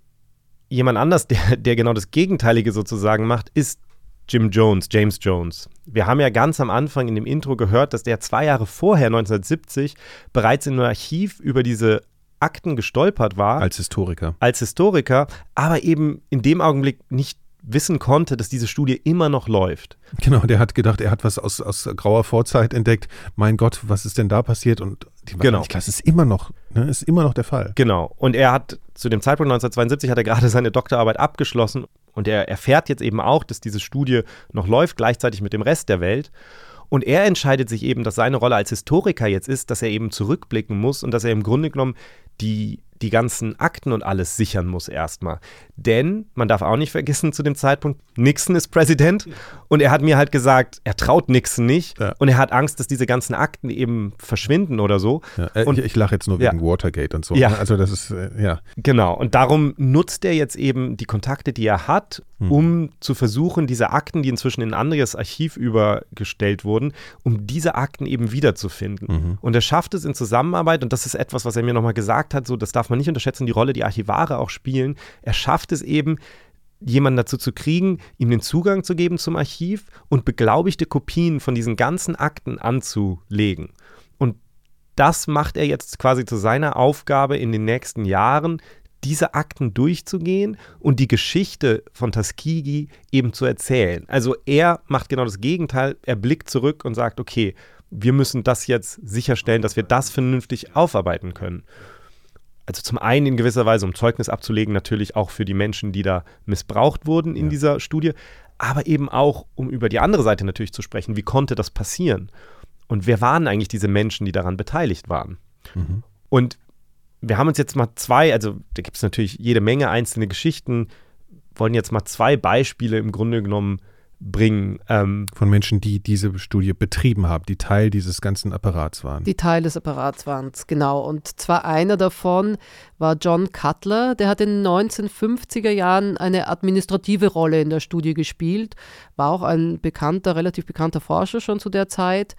jemand anders, der, der genau das Gegenteilige sozusagen macht, ist Jim Jones, James Jones. Wir haben ja ganz am Anfang in dem Intro gehört, dass der zwei Jahre vorher, 1970, bereits in einem Archiv über diese Akten gestolpert war. Als Historiker. Als Historiker, aber eben in dem Augenblick nicht wissen konnte, dass diese Studie immer noch läuft. Genau, der hat gedacht, er hat was aus, aus grauer Vorzeit entdeckt. Mein Gott, was ist denn da passiert? Und die genau. es ist immer noch, ne, ist immer noch der Fall. Genau. Und er hat zu dem Zeitpunkt 1972 hat er gerade seine Doktorarbeit abgeschlossen und er erfährt jetzt eben auch, dass diese Studie noch läuft, gleichzeitig mit dem Rest der Welt. Und er entscheidet sich eben, dass seine Rolle als Historiker jetzt ist, dass er eben zurückblicken muss und dass er im Grunde genommen die die ganzen Akten und alles sichern muss erstmal. Denn man darf auch nicht vergessen zu dem Zeitpunkt, Nixon ist Präsident und er hat mir halt gesagt, er traut Nixon nicht ja. und er hat Angst, dass diese ganzen Akten eben verschwinden oder so. Ja, äh, und, ich, ich lache jetzt nur wegen ja. Watergate und so. Ja. Ne? Also das ist, äh, ja. Genau. Und darum nutzt er jetzt eben die Kontakte, die er hat, hm. um zu versuchen, diese Akten, die inzwischen in ein anderes Archiv übergestellt wurden, um diese Akten eben wiederzufinden. Mhm. Und er schafft es in Zusammenarbeit, und das ist etwas, was er mir nochmal gesagt hat, so, das darf man nicht unterschätzen, die Rolle, die Archivare auch spielen. Er schafft es eben, jemanden dazu zu kriegen, ihm den Zugang zu geben zum Archiv und beglaubigte Kopien von diesen ganzen Akten anzulegen. Und das macht er jetzt quasi zu seiner Aufgabe in den nächsten Jahren, diese Akten durchzugehen und die Geschichte von Tuskegee eben zu erzählen. Also er macht genau das Gegenteil. Er blickt zurück und sagt, okay, wir müssen das jetzt sicherstellen, dass wir das vernünftig aufarbeiten können. Also zum einen in gewisser Weise, um Zeugnis abzulegen, natürlich auch für die Menschen, die da missbraucht wurden in ja. dieser Studie, aber eben auch, um über die andere Seite natürlich zu sprechen, wie konnte das passieren? Und wer waren eigentlich diese Menschen, die daran beteiligt waren? Mhm. Und wir haben uns jetzt mal zwei, also da gibt es natürlich jede Menge einzelne Geschichten, wollen jetzt mal zwei Beispiele im Grunde genommen bringen. Ähm, Von Menschen, die diese Studie betrieben haben, die Teil dieses ganzen Apparats waren. Die Teil des Apparats waren es, genau. Und zwar einer davon war John Cutler, der hat in den 1950er Jahren eine administrative Rolle in der Studie gespielt, war auch ein bekannter, relativ bekannter Forscher schon zu der Zeit.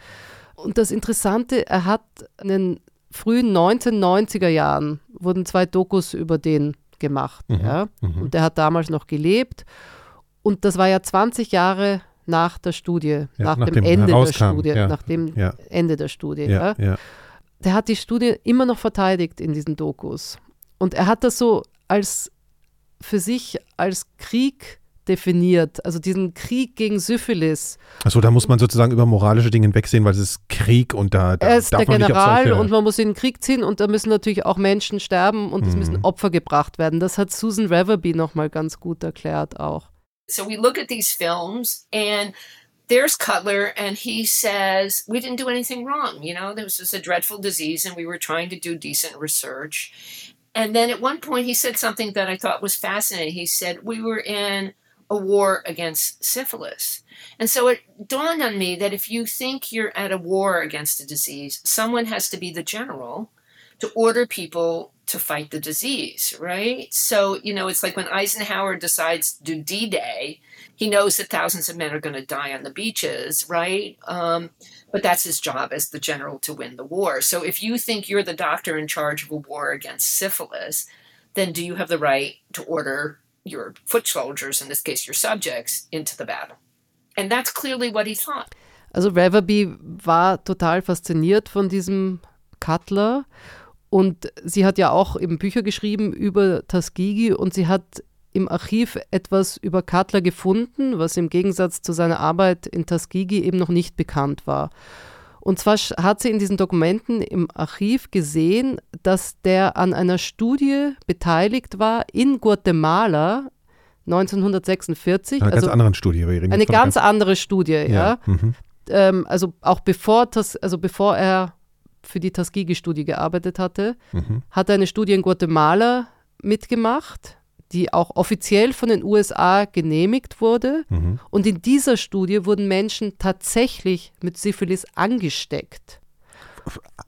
Und das Interessante, er hat einen frühen 1990er Jahren wurden zwei Dokus über den gemacht. Mhm, ja? Mhm. Und der hat damals noch gelebt. Und das war ja 20 Jahre nach der Studie, ja, nach, nach, dem, Ende der Studie, ja. nach dem ja. Ende der Studie. Ja, Der hat die Studie immer noch verteidigt in diesen Dokus. Und er hat das so als für sich als Krieg definiert, also diesen Krieg gegen Syphilis. Achso, da muss man sozusagen über moralische Dinge wegsehen, weil es ist Krieg und da, da Er ist der General und man muss in den Krieg ziehen und da müssen natürlich auch Menschen sterben und es mhm. müssen Opfer gebracht werden. Das hat Susan Reverby nochmal ganz gut erklärt auch. So we look at these films and there's Cutler, and he says, We didn't do anything wrong. You know, this was a dreadful disease, and we were trying to do decent research. And then at one point, he said something that I thought was fascinating. He said, We were in a war against syphilis. And so it dawned on me that if you think you're at a war against a disease, someone has to be the general to order people to fight the disease, right? So, you know, it's like when Eisenhower decides to do D Day, he knows that thousands of men are going to die on the beaches, right? Um, but that's his job as the general to win the war. So if you think you're the doctor in charge of a war against syphilis, then do you have the right to order your foot soldiers, in this case your subjects, into the battle. And that's clearly what he thought. Also Reverby war total fasziniert von diesem Cutler und sie hat ja auch eben Bücher geschrieben über Tuskegee und sie hat im Archiv etwas über Cutler gefunden, was im Gegensatz zu seiner Arbeit in Tuskegee eben noch nicht bekannt war. Und zwar hat sie in diesen Dokumenten im Archiv gesehen, dass der an einer Studie beteiligt war in Guatemala 1946. Eine also ganz andere Studie. eine ganz, ganz andere Studie, ja. ja. Mhm. Ähm, also auch bevor, das, also bevor er für die Tuskegee-Studie gearbeitet hatte, mhm. hat eine Studie in Guatemala mitgemacht die auch offiziell von den USA genehmigt wurde. Mhm. Und in dieser Studie wurden Menschen tatsächlich mit Syphilis angesteckt.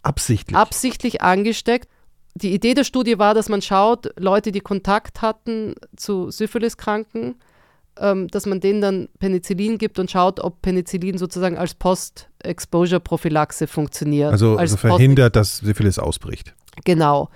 Absichtlich. Absichtlich angesteckt. Die Idee der Studie war, dass man schaut, Leute, die Kontakt hatten zu Syphiliskranken, ähm, dass man denen dann Penicillin gibt und schaut, ob Penicillin sozusagen als Post-Exposure-Prophylaxe funktioniert. Also, als also verhindert, dass Syphilis ausbricht. Genau.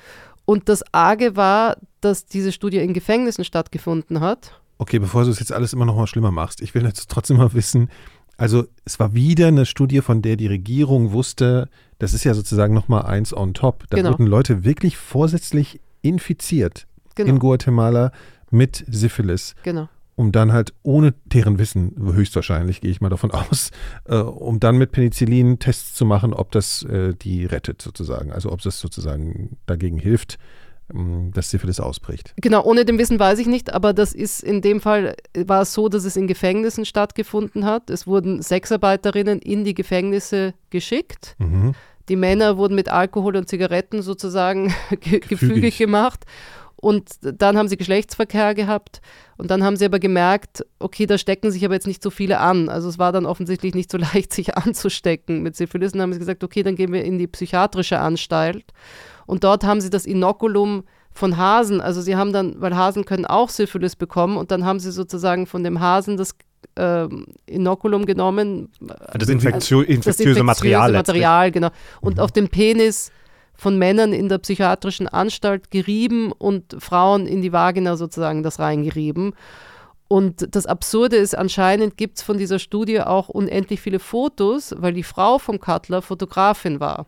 Und das Arge war, dass diese Studie in Gefängnissen stattgefunden hat. Okay, bevor du es jetzt alles immer noch mal schlimmer machst, ich will jetzt trotzdem mal wissen, also es war wieder eine Studie, von der die Regierung wusste, das ist ja sozusagen noch mal eins on top. Da Genau. wurden Leute wirklich vorsätzlich infiziert in Genau. Guatemala mit Syphilis, genau. Um dann halt ohne deren Wissen, höchstwahrscheinlich gehe ich mal davon aus, äh, um dann mit Penicillin Tests zu machen, ob das äh, die rettet sozusagen, also ob das sozusagen dagegen hilft, ähm, dass Syphilis ausbricht. Genau, ohne dem Wissen weiß ich nicht, aber das ist in dem Fall, war es so, dass es in Gefängnissen stattgefunden hat. Es wurden Sexarbeiterinnen in die Gefängnisse geschickt. Mhm. Die Männer wurden mit Alkohol und Zigaretten sozusagen ge gefügig gemacht. Und dann haben sie Geschlechtsverkehr gehabt. Und dann haben sie aber gemerkt, okay, da stecken sich aber jetzt nicht so viele an. Also es war dann offensichtlich nicht so leicht, sich anzustecken mit Syphilis. Und dann haben sie gesagt, okay, dann gehen wir in die psychiatrische Anstalt. Und dort haben sie das Inokulum von Hasen, also sie haben dann, weil Hasen können auch Syphilis bekommen, und dann haben sie sozusagen von dem Hasen das ähm, Inokulum genommen, Das infektio das infektiöse Material. Material, genau. Und auf den Penis von Männern in der psychiatrischen Anstalt gerieben und Frauen in die Vagina sozusagen das reingerieben. Und das Absurde ist, anscheinend gibt es von dieser Studie auch unendlich viele Fotos, weil die Frau vom Cutler Fotografin war.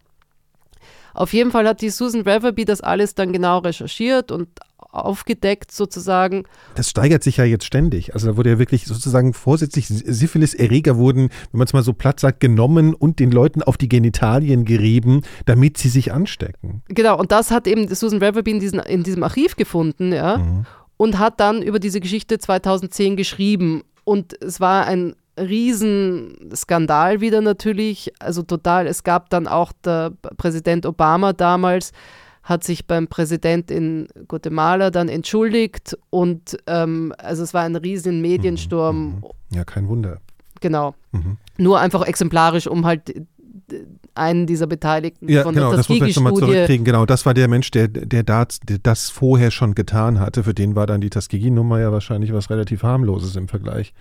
Auf jeden Fall hat die Susan Reverby das alles dann genau recherchiert und aufgedeckt sozusagen. Das steigert sich ja jetzt ständig. Also da wurde ja wirklich sozusagen vorsätzlich Syphilis-Erreger wurden, wenn man es mal so platt sagt, genommen und den Leuten auf die Genitalien gerieben, damit sie sich anstecken. Genau, und das hat eben Susan Reverby in, diesen, in diesem Archiv gefunden, ja, und hat dann über diese Geschichte 2010 geschrieben. Und es war ein Riesenskandal wieder natürlich, also total. Es gab dann auch der Präsident Obama damals, hat sich beim Präsident in Guatemala dann entschuldigt und ähm, also es war ein riesen Mediensturm, Ja, kein Wunder. genau. Mhm. Nur einfach exemplarisch, um halt äh, einen dieser Beteiligten Ja, von genau, der das muss man nochmal Tuskegee-Studie zurückkriegen. Genau, das war der Mensch, der, der, das, der das vorher schon getan hatte. Für den war dann die Tuskegee-Nummer ja wahrscheinlich was relativ harmloses im Vergleich.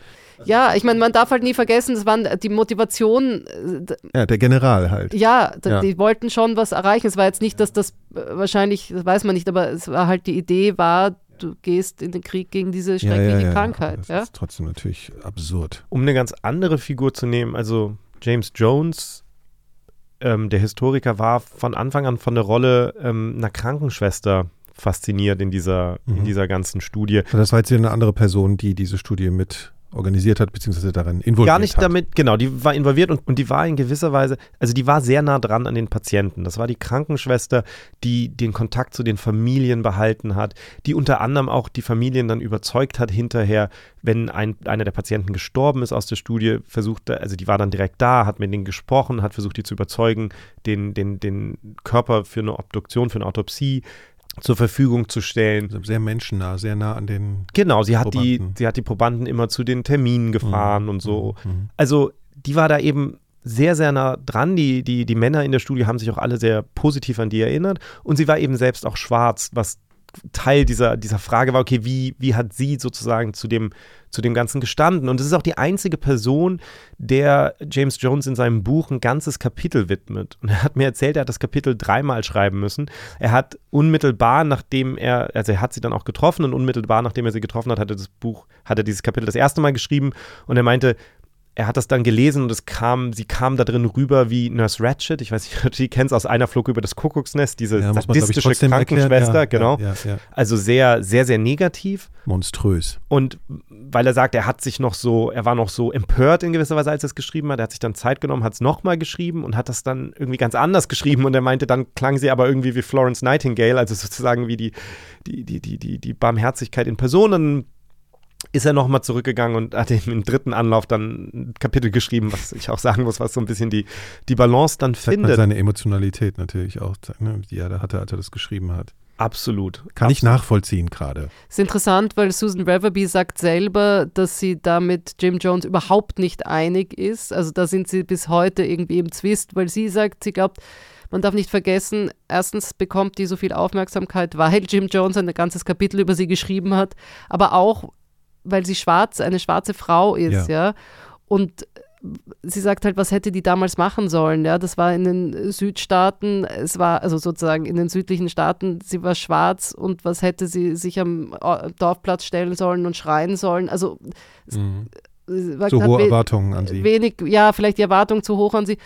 Ja, ich meine, man darf halt nie vergessen, das waren die Motivation, äh, Ja, der General halt. ja, Ja. die wollten schon was erreichen. Es war jetzt nicht, dass das äh, wahrscheinlich, das weiß man nicht, aber es war halt die Idee war, du gehst in den Krieg gegen diese schreckliche Krankheit. Das Ja? ist trotzdem natürlich absurd. Um eine ganz andere Figur zu nehmen, also James Jones, ähm, der Historiker, war von Anfang an von der Rolle ähm, einer Krankenschwester fasziniert in dieser, in Mhm. dieser ganzen Studie. Also Das war jetzt hier eine andere Person, die diese Studie mit organisiert hat, beziehungsweise daran involviert Gar nicht hat. damit, genau, die war involviert und, und die war in gewisser Weise, also die war sehr nah dran an den Patienten. Das war die Krankenschwester, die den Kontakt zu den Familien behalten hat, die unter anderem auch die Familien dann überzeugt hat hinterher, wenn ein, einer der Patienten gestorben ist aus der Studie, versucht, also die war dann direkt da, hat mit denen gesprochen, hat versucht, die zu überzeugen, den, den, den Körper für eine Obduktion, für eine Autopsie zur Verfügung zu stellen. Also sehr menschennah, sehr nah an den Genau, sie hat, die, Probanden. sie hat die Probanden immer zu den Terminen gefahren und so. Mhm. Also die war da eben sehr, sehr nah dran. Die, die, die Männer in der Studie haben sich auch alle sehr positiv an die erinnert. Und sie war eben selbst auch schwarz, was Teil dieser, dieser Frage war, okay, wie, wie hat sie sozusagen zu dem, zu dem Ganzen gestanden? Und es ist auch die einzige Person, der James Jones in seinem Buch ein ganzes Kapitel widmet. Und er hat mir erzählt, er hat das Kapitel dreimal schreiben müssen. Er hat unmittelbar, nachdem er, also er hat sie dann auch getroffen und unmittelbar, nachdem er sie getroffen hat, hat er das Buch, hat er dieses Kapitel das erste Mal geschrieben und er meinte, er hat das dann gelesen und es kam, sie kam da drin rüber wie Nurse Ratchet. Ich weiß nicht, die kennst aus einer Flug über das Kuckucksnest, diese Ja, muss man, ich, sadistische. Krankenschwester, Ja, genau. Ja, ja, ja. Also sehr, sehr, sehr negativ. Monströs. Und weil er sagt, er hat sich noch so, er war noch so empört in gewisser Weise, als er es geschrieben hat. Er hat sich dann Zeit genommen, hat es nochmal geschrieben und hat das dann irgendwie ganz anders geschrieben. Und er meinte, dann klang sie aber irgendwie wie Florence Nightingale, also sozusagen wie die, die, die, die, die, die Barmherzigkeit in Person. Dann ist er nochmal zurückgegangen und hat im dritten Anlauf dann ein Kapitel geschrieben, was ich auch sagen muss, was so ein bisschen die, die Balance dann Zeigt man findet. seine Emotionalität natürlich auch, ne, die er da hatte, als er das geschrieben hat. Absolut. Kann ich Absolut. nachvollziehen gerade. Ist interessant, weil Susan Reverby sagt selber, dass sie da mit Jim Jones überhaupt nicht einig ist. Also da sind sie bis heute irgendwie im Zwist, weil sie sagt, sie glaubt, man darf nicht vergessen, erstens bekommt die so viel Aufmerksamkeit, weil Jim Jones ein ganzes Kapitel über sie geschrieben hat, aber auch, weil sie schwarz, eine schwarze Frau ist, ja. Ja. Und sie sagt halt, was hätte die damals machen sollen? Ja, das war in den Südstaaten, es war also sozusagen in den südlichen Staaten, sie war schwarz und was hätte sie sich am Dorfplatz stellen sollen und schreien sollen? Also Mhm. So hohe Erwartungen an sie. Wenig, ja, vielleicht die Erwartung zu hoch an sie.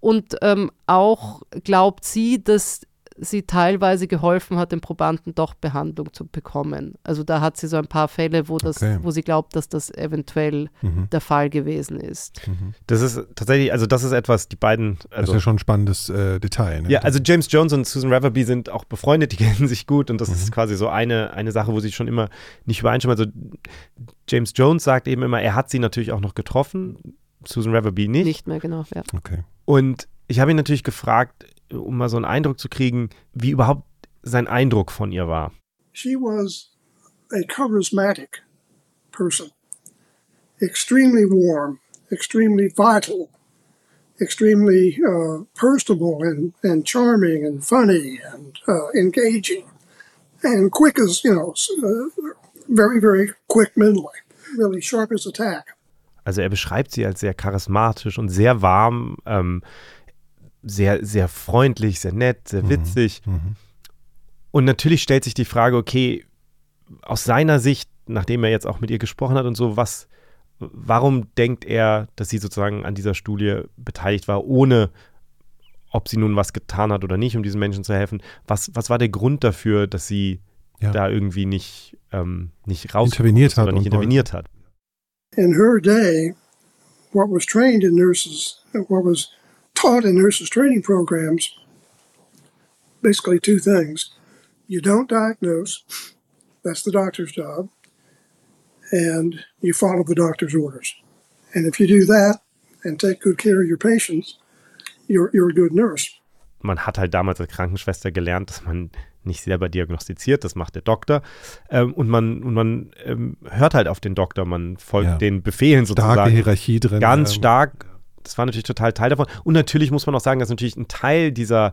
Und ähm, auch glaubt sie, dass sie teilweise geholfen hat, den Probanden doch Behandlung zu bekommen. Also da hat sie so ein paar Fälle, wo, das, Okay. wo sie glaubt, dass das eventuell Mhm. der Fall gewesen ist. Das ist tatsächlich, also das ist etwas, die beiden, Das also ist ja schon ein spannendes äh, Detail. Ne? Ja, also James Jones und Susan Reverby sind auch befreundet, die kennen sich gut und das Mhm. ist quasi so eine, eine Sache, wo sie schon immer nicht übereinstimmen. Also James Jones sagt eben immer, er hat sie natürlich auch noch getroffen, Susan Reverby nicht. Nicht mehr, genau. Ja. Okay. Und ich habe ihn natürlich gefragt, um mal so einen Eindruck zu kriegen, wie überhaupt sein Eindruck von ihr war. She was a charismatic person, extremely warm, extremely vital, extremely uh, personable and, and charming and funny and uh, engaging and quick as, you know, uh, very, very quick mentally, really sharp as a tack. Also er beschreibt sie als sehr charismatisch und sehr warm, ähm, sehr, sehr freundlich, sehr nett, sehr witzig. Mhm. Und natürlich stellt sich die Frage, okay, aus seiner Sicht, nachdem er jetzt auch mit ihr gesprochen hat und so, was, warum denkt er, dass sie sozusagen an dieser Studie beteiligt war, ohne ob sie nun was getan hat oder nicht, um diesen Menschen zu helfen? Was, was war der Grund dafür, dass sie Ja. da irgendwie nicht, ähm, nicht raus Interveniert hat oder nicht interveniert hat? in her day, what was trained in nurses, what was taught in nurses training programs, basically two things. You don't diagnose, that's the doctor's job, and you follow the doctor's orders. And if you do that and take good care of your patients, you're, you're a good nurse. man hat halt damals als Krankenschwester gelernt, dass man nicht selber diagnostiziert, das macht der Doktor. Ähm, und man, und man ähm, hört halt auf den Doktor, man folgt Ja. den Befehlen Starke sozusagen. Hierarchie drin. Ganz ähm, stark. Das war natürlich total Teil davon. Und natürlich muss man auch sagen, dass natürlich ein Teil dieser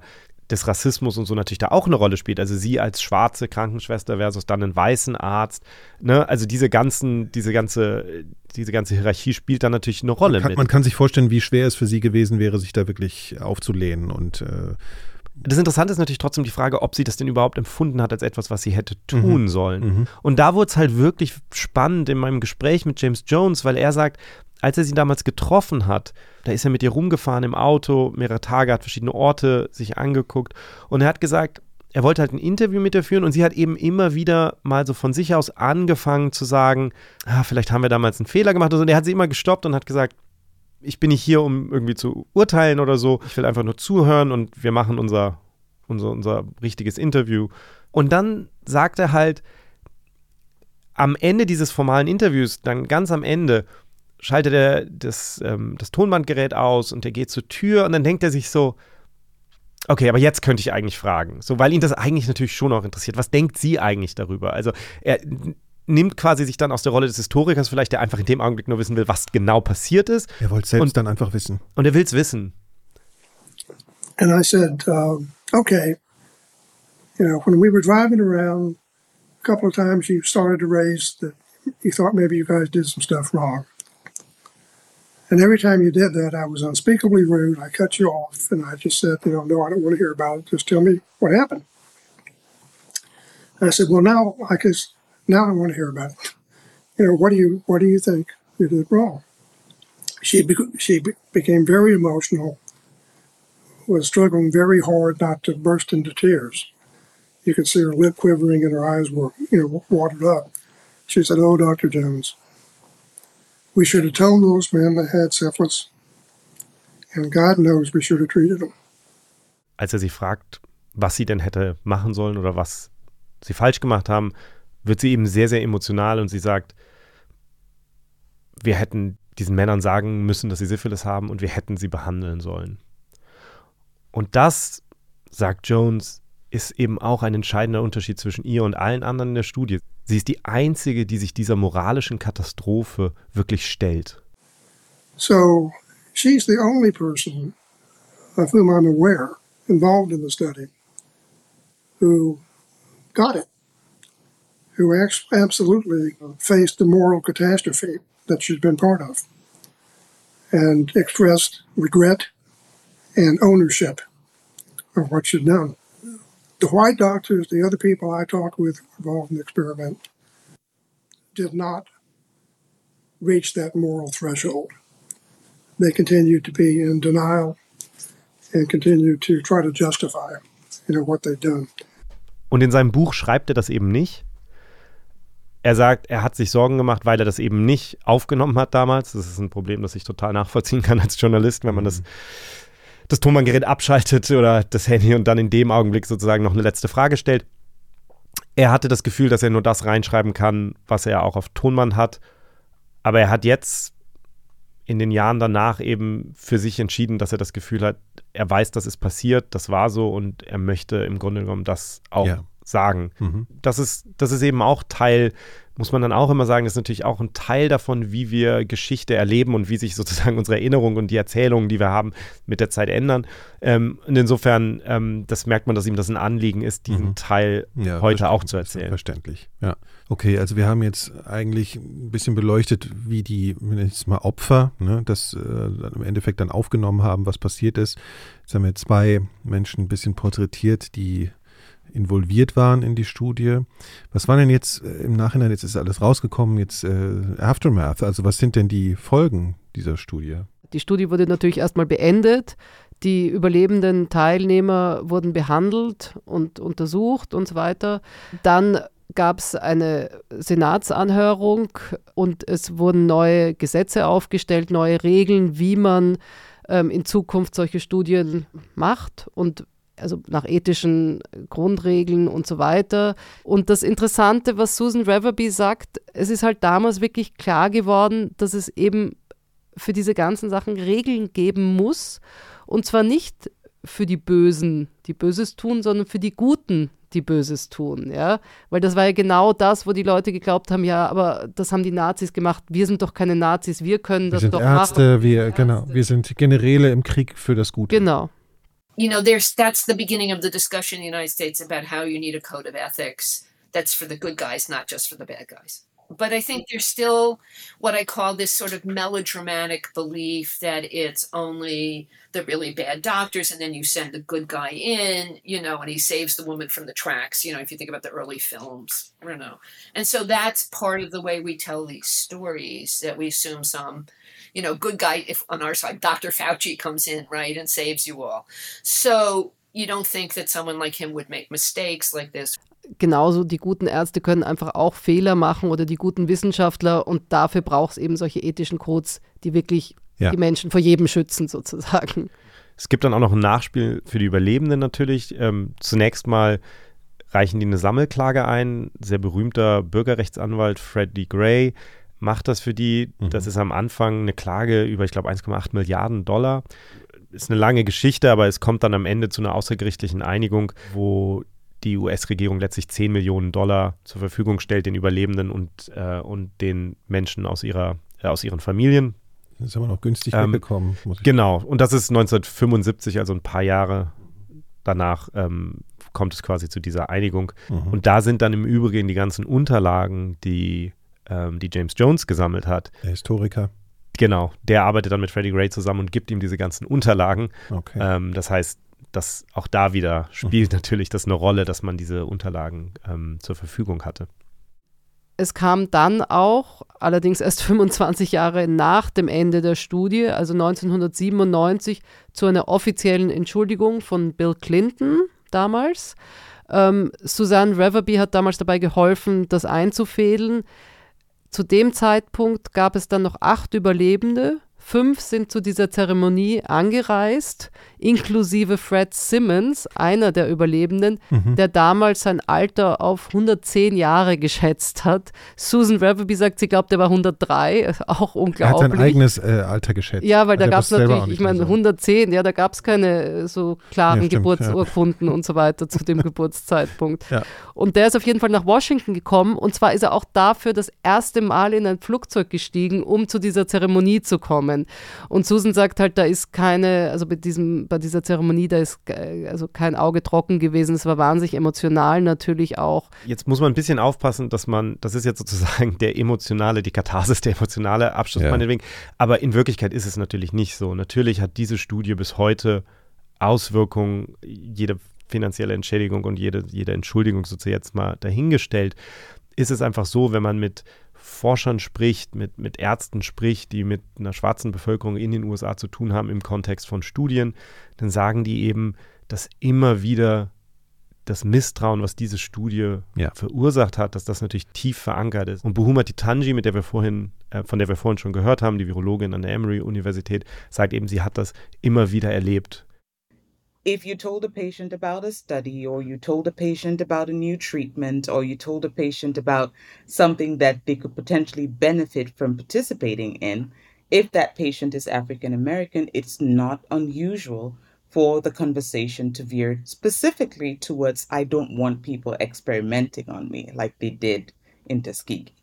des Rassismus und so natürlich da auch eine Rolle spielt. Also sie als schwarze Krankenschwester versus dann einen weißen Arzt. Ne? Also diese ganzen, diese ganze, diese ganze Hierarchie spielt da natürlich eine Rolle Kann, mit. man kann sich vorstellen, wie schwer es für sie gewesen wäre, sich da wirklich aufzulehnen und äh, Das Interessante ist natürlich trotzdem die Frage, ob sie das denn überhaupt empfunden hat als etwas, was sie hätte tun sollen. mhm. Und da wurde es halt wirklich spannend in meinem Gespräch mit James Jones, weil er sagt, als er sie damals getroffen hat, da ist er mit ihr rumgefahren im Auto, mehrere Tage, hat verschiedene Orte sich angeguckt und er hat gesagt, er wollte halt ein Interview mit ihr führen und sie hat eben immer wieder mal so von sich aus angefangen zu sagen, ah, vielleicht haben wir damals einen Fehler gemacht. Und er hat sie immer gestoppt und hat gesagt, ich bin nicht hier, um irgendwie zu urteilen oder so. Ich will einfach nur zuhören und wir machen unser, unser, unser richtiges Interview. Und dann sagt er halt, am Ende dieses formalen Interviews, dann ganz am Ende, schaltet er das, ähm, das Tonbandgerät aus und er geht zur Tür und dann denkt er sich so, okay, aber jetzt könnte ich eigentlich fragen. So, weil ihn das eigentlich natürlich schon auch interessiert. Was denkt sie eigentlich darüber? Also er nimmt quasi sich dann aus der Rolle des Historikers vielleicht, der einfach in dem Augenblick nur wissen will, was genau passiert ist. er wollte selbst Und- dann einfach wissen. Und er will es wissen. And I said, um, okay, you know, when we were driving around, a couple of times you started to raise that you thought maybe you guys did some stuff wrong. And every time you did that, I was unspeakably rude. I cut you off and I just said, you know, no, I don't want to hear about it. Just tell me what happened. And I said, well, now I guess now I want to hear about it. You know, what do you what do you think you did wrong? She bec- she be- became very emotional was struggling very hard not to burst into tears. You could see her lip quivering and her eyes were, you know, watered up. She said, "Oh, Doctor Jones, we should have told those men they had syphilis, and God knows we should have treated them." Als er sie fragt, was sie denn hätte machen sollen oder was sie falsch gemacht haben, wird sie eben sehr, sehr emotional und sie sagt, wir hätten diesen Männern sagen müssen, dass sie Syphilis haben und wir hätten sie behandeln sollen. Und das, sagt Jones, ist eben auch ein entscheidender Unterschied zwischen ihr und allen anderen in der Studie. Sie ist die einzige, die sich dieser moralischen Katastrophe wirklich stellt. So she's the only person of whom I'm aware involved in the study who got it, who absolutely faced the moral catastrophe that she'd been part of and expressed regret and ownership of what she'd done. The white doctors, the other people I talked with involved in the experiment, did not reach that moral threshold. They continued to be in denial and continued to try to justify, you know, what they'd done. Und in seinem Buch schreibt er das eben nicht. Er sagt, er hat sich Sorgen gemacht, weil er das eben nicht aufgenommen hat damals. Das ist ein Problem, das ich total nachvollziehen kann als Journalist, wenn man das, das Tonbandgerät abschaltet oder das Handy und dann in dem Augenblick sozusagen noch eine letzte Frage stellt. Er hatte das Gefühl, dass er nur das reinschreiben kann, was er auch auf Tonband hat. Aber er hat jetzt in den Jahren danach eben für sich entschieden, dass er das Gefühl hat, er weiß, das ist passiert, das war so und er möchte im Grunde genommen das auch ja. sagen. Mhm. Das, ist, das ist eben auch Teil muss man dann auch immer sagen, das ist natürlich auch ein Teil davon, wie wir Geschichte erleben und wie sich sozusagen unsere Erinnerungen und die Erzählungen, die wir haben, mit der Zeit ändern. Ähm, und insofern, ähm, das merkt man, dass ihm das ein Anliegen ist, diesen mhm. Teil ja, heute auch zu erzählen. Verständlich, ja. Okay, also wir haben jetzt eigentlich ein bisschen beleuchtet, wie die, wenn ich jetzt mal Opfer, ne, das äh, im Endeffekt dann aufgenommen haben, was passiert ist. Jetzt haben wir zwei Menschen ein bisschen porträtiert, die involviert waren in die Studie. Was war denn jetzt äh, im Nachhinein, jetzt ist alles rausgekommen, jetzt äh, Aftermath, also was sind denn die Folgen dieser Studie? Die Studie wurde natürlich erstmal beendet. Die überlebenden Teilnehmer wurden behandelt und untersucht und so weiter. Dann gab es eine Senatsanhörung und es wurden neue Gesetze aufgestellt, neue Regeln, wie man ähm, in Zukunft solche Studien macht und also nach ethischen Grundregeln und so weiter. Und das Interessante, was Susan Reverby sagt, es ist halt damals wirklich klar geworden, dass es eben für diese ganzen Sachen Regeln geben muss. Und zwar nicht für die Bösen, die Böses tun, sondern für die Guten, die Böses tun, ja, weil das war ja genau das, wo die Leute geglaubt haben, ja, aber das haben die Nazis gemacht. Wir sind doch keine Nazis, wir können das wir sind doch Ärzte, machen. Wir, genau, wir sind Generäle im Krieg für das Gute. Genau. You know, there's that's the beginning of the discussion in the United States about how you need a code of ethics that's for the good guys, not just for the bad guys. But I think there's still what I call this sort of melodramatic belief that it's only the really bad doctors, and then you send the good guy in, you know, and he saves the woman from the tracks, you know, if you think about the early films, don't know. And so that's part of the way we tell these stories that we assume some you know, good guy if on our side, Dr. Fauci comes in, right, and saves you all. So you don't think that someone like him would make mistakes like this. Genauso, die guten Ärzte können einfach auch Fehler machen oder die guten Wissenschaftler und dafür braucht es eben solche ethischen Codes, die wirklich ja. die Menschen vor jedem schützen, sozusagen. Es gibt dann auch noch ein Nachspiel für die Überlebenden natürlich. Ähm, zunächst mal reichen die eine Sammelklage ein. Sehr berühmter Bürgerrechtsanwalt Freddie Gray macht das für die. Mhm. Das ist am Anfang eine Klage über, ich glaube, 1,8 Milliarden Dollar. Ist eine lange Geschichte, aber es kommt dann am Ende zu einer außergerichtlichen Einigung, wo die US-Regierung letztlich 10 Millionen Dollar zur Verfügung stellt den Überlebenden und, äh, und den Menschen aus, ihrer, äh, aus ihren Familien. Das ist aber noch günstig ähm, weggekommen. Genau, und das ist 1975, also ein paar Jahre danach ähm, kommt es quasi zu dieser Einigung. Mhm. Und da sind dann im Übrigen die ganzen Unterlagen, die ähm, die James Jones gesammelt hat. Der Historiker. Genau, der arbeitet dann mit Freddie Gray zusammen und gibt ihm diese ganzen Unterlagen. Okay. Ähm, das heißt, dass auch da wieder spielt mhm. natürlich das eine Rolle, dass man diese Unterlagen ähm, zur Verfügung hatte. Es kam dann auch, allerdings erst 25 Jahre nach dem Ende der Studie, also 1997, zu einer offiziellen Entschuldigung von Bill Clinton damals. Ähm, Susanne Reverby hat damals dabei geholfen, das einzufädeln. Zu dem Zeitpunkt gab es dann noch acht Überlebende. Fünf sind zu dieser Zeremonie angereist, inklusive Fred Simmons, einer der Überlebenden, mhm. der damals sein Alter auf 110 Jahre geschätzt hat. Susan Reverby sagt, sie glaubt, er war 103, auch unglaublich. Er hat sein eigenes äh, Alter geschätzt. Ja, weil da gab es natürlich, ich meine, 110, ja, da gab es keine äh, so klaren ja, stimmt, Geburtsurkunden ja. und so weiter zu dem Geburtszeitpunkt. Ja. Und der ist auf jeden Fall nach Washington gekommen und zwar ist er auch dafür das erste Mal in ein Flugzeug gestiegen, um zu dieser Zeremonie zu kommen kommen. Und Susan sagt halt, da ist keine, also bei, diesem, bei dieser Zeremonie, da ist also kein Auge trocken gewesen. Es war wahnsinnig emotional natürlich auch. Jetzt muss man ein bisschen aufpassen, dass man, das ist jetzt sozusagen der emotionale, die Katharsis, der emotionale Abschluss ja. meinetwegen. Aber in Wirklichkeit ist es natürlich nicht so. Natürlich hat diese Studie bis heute Auswirkungen, jede finanzielle Entschädigung und jede, jede Entschuldigung sozusagen jetzt mal dahingestellt, ist es einfach so, wenn man mit Forschern spricht, mit, mit Ärzten spricht, die mit einer schwarzen Bevölkerung in den USA zu tun haben im Kontext von Studien, dann sagen die eben, dass immer wieder das Misstrauen, was diese Studie ja. verursacht hat, dass das natürlich tief verankert ist. Und Buhuma Titanji, mit der wir vorhin, äh, von der wir vorhin schon gehört haben, die Virologin an der Emory-Universität, sagt eben, sie hat das immer wieder erlebt if you told a patient about a study or you told a patient about a new treatment or you told a patient about something that they could potentially benefit from participating in, if that patient is African American, it's not unusual for the conversation to veer specifically towards I don't want people experimenting on me like they did in Tuskegee.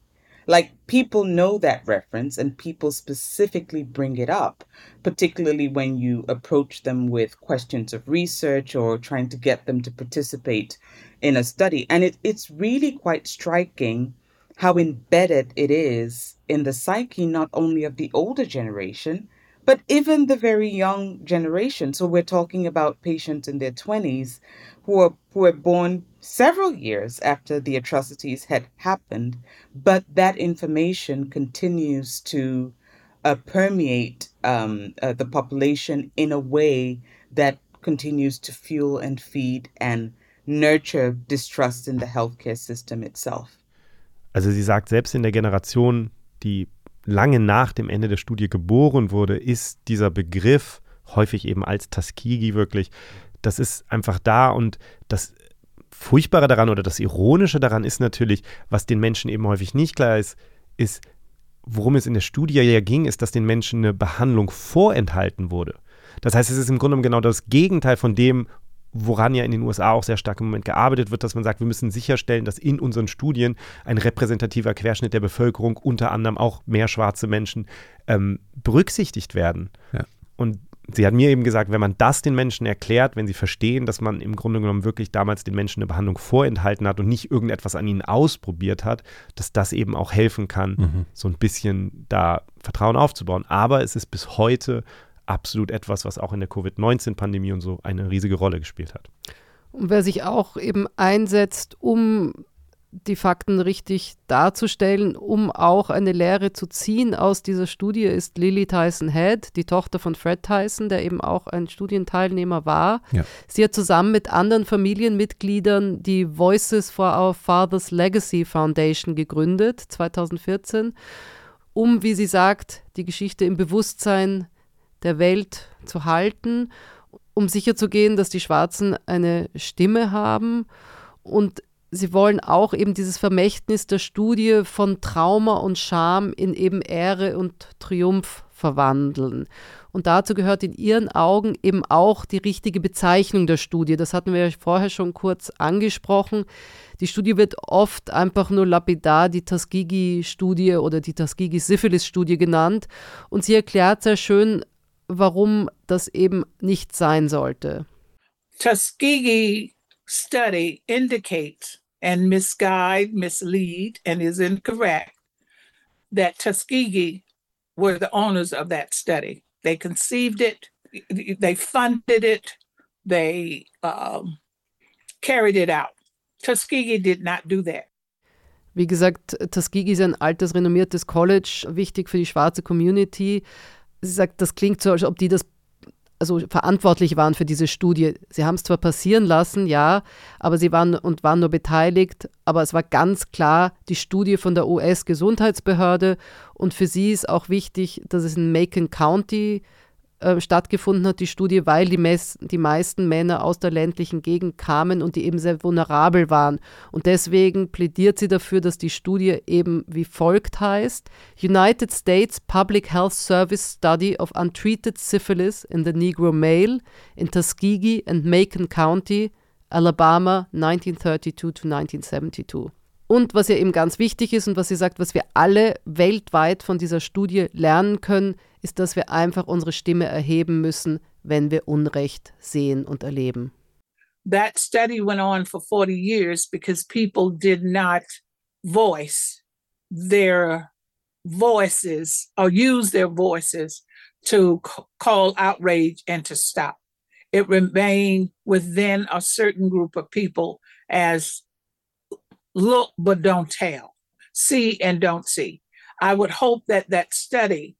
Like people know that reference and people specifically bring it up, particularly when you approach them with questions of research or trying to get them to participate in a study. And it, it's really quite striking how embedded it is in the psyche, not only of the older generation, but even the very young generation. So we're talking about patients in their 20s who who were born several years after the atrocities had happened, but that information continues to uh, permeate um, uh, the population in a way that continues to fuel and feed and nurture distrust in the healthcare system itself. Also sie sagt, selbst in der Generation, die lange nach dem Ende der Studie geboren wurde, ist dieser Begriff häufig eben als Tuskegee wirklich das ist einfach da und das Furchtbare daran oder das Ironische daran ist natürlich, was den Menschen eben häufig nicht klar ist, ist, worum es in der Studie ja ging, ist, dass den Menschen eine Behandlung vorenthalten wurde. Das heißt, es ist im Grunde genommen genau das Gegenteil von dem, woran ja in den USA auch sehr stark im Moment gearbeitet wird, dass man sagt, wir müssen sicherstellen, dass in unseren Studien ein repräsentativer Querschnitt der Bevölkerung, unter anderem auch mehr schwarze Menschen, ähm, berücksichtigt werden. Ja. Und sie hat mir eben gesagt, wenn man das den Menschen erklärt, wenn sie verstehen, dass man im Grunde genommen wirklich damals den Menschen eine Behandlung vorenthalten hat und nicht irgendetwas an ihnen ausprobiert hat, dass das eben auch helfen kann, mhm. so ein bisschen da Vertrauen aufzubauen. Aber es ist bis heute absolut etwas, was auch in der Covid-19-Pandemie und so eine riesige Rolle gespielt hat. Und wer sich auch eben einsetzt, um die Fakten richtig darzustellen, um auch eine Lehre zu ziehen aus dieser Studie, ist Lily Tyson Head, die Tochter von Fred Tyson, der eben auch ein Studienteilnehmer war. Ja. Sie hat zusammen mit anderen Familienmitgliedern die Voices for Our Father's Legacy Foundation gegründet, 2014, um, wie sie sagt, die Geschichte im Bewusstsein der Welt zu halten, um sicherzugehen, dass die Schwarzen eine Stimme haben und sie wollen auch eben dieses Vermächtnis der Studie von Trauma und Scham in eben Ehre und Triumph verwandeln. Und dazu gehört in ihren Augen eben auch die richtige Bezeichnung der Studie. Das hatten wir ja vorher schon kurz angesprochen. Die Studie wird oft einfach nur lapidar die Tuskegee-Studie oder die Tuskegee-Syphilis-Studie genannt. Und sie erklärt sehr schön, warum das eben nicht sein sollte. Tuskegee study indicates and misguide, mislead, and is incorrect that Tuskegee were the owners of that study. They conceived it, they funded it, they um, carried it out. Tuskegee did not do that. Wie gesagt, Tuskegee ist ein altes, renommiertes College, wichtig für die schwarze Community. Sie sagt, das klingt so, als ob die das also verantwortlich waren für diese Studie. Sie haben es zwar passieren lassen, ja, aber sie waren und waren nur beteiligt, aber es war ganz klar die Studie von der US-Gesundheitsbehörde und für sie ist auch wichtig, dass es in Macon County äh, stattgefunden hat, die Studie, weil die, Mess die meisten Männer aus der ländlichen Gegend kamen und die eben sehr vulnerabel waren. Und deswegen plädiert sie dafür, dass die Studie eben wie folgt heißt: United States Public Health Service Study of Untreated Syphilis in the Negro Male in Tuskegee and Macon County, Alabama, 1932 to 1972. Und was ja eben ganz wichtig ist und was sie sagt, was wir alle weltweit von dieser Studie lernen können, ist, dass wir einfach unsere Stimme erheben müssen, wenn wir Unrecht sehen und erleben. That study went on for 40 years because people did not voice their voices or use their voices to call outrage and to stop. It remained within a certain group of people as look but don't tell, see and don't see. I would hope that that study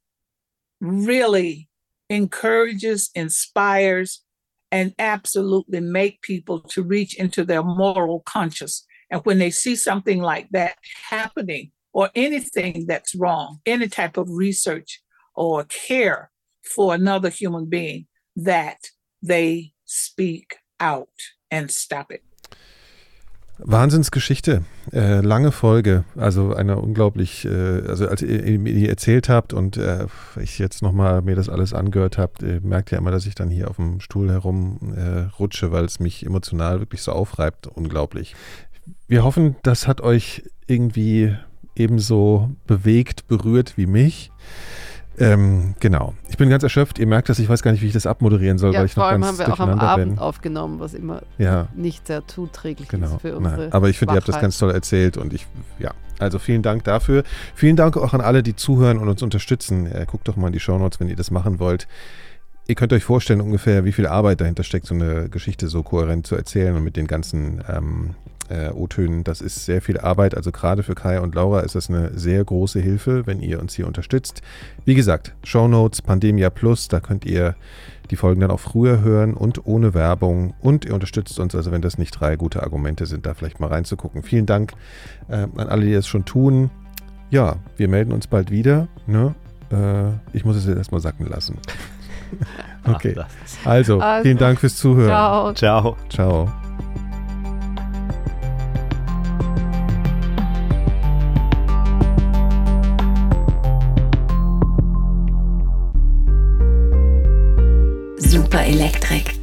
really encourages, inspires, and absolutely make people to reach into their moral conscience. And when they see something like that happening or anything that's wrong, any type of research or care for another human being, that they speak out and stop it. Wahnsinnsgeschichte, äh, lange Folge, also eine unglaublich, äh, also als ihr mir erzählt habt und äh, ich jetzt nochmal mir das alles angehört habe, merkt ja immer, dass ich dann hier auf dem Stuhl herum äh, weil es mich emotional wirklich so aufreibt, unglaublich. Wir hoffen, das hat euch irgendwie ebenso bewegt, berührt wie mich. Ähm, genau. Ich bin ganz erschöpft. Ihr merkt das, ich weiß gar nicht, wie ich das abmoderieren soll, ja, weil ich vor noch allem ganz haben wir auch am Abend bin. aufgenommen, was immer ja. nicht sehr zuträglich genau. ist für unsere Nein. Aber ich finde, ihr habt das ganz toll erzählt und ich, ja. Also vielen Dank dafür. Vielen Dank auch an alle, die zuhören und uns unterstützen. Äh, guckt doch mal in die Shownotes, wenn ihr das machen wollt. Ihr könnt euch vorstellen ungefähr, wie viel Arbeit dahinter steckt, so eine Geschichte so kohärent zu erzählen und mit den ganzen ähm, äh, O-Tönen. Das ist sehr viel Arbeit. Also gerade für Kai und Laura ist das eine sehr große Hilfe, wenn ihr uns hier unterstützt. Wie gesagt, Show Notes, Pandemia Plus, da könnt ihr die Folgen dann auch früher hören und ohne Werbung. Und ihr unterstützt uns, also wenn das nicht drei gute Argumente sind, da vielleicht mal reinzugucken. Vielen Dank äh, an alle, die das schon tun. Ja, wir melden uns bald wieder. Ne? Äh, ich muss es jetzt erstmal sacken lassen. okay. Also, vielen Dank fürs Zuhören. Ciao. Ciao. Ciao. Super Elektrik.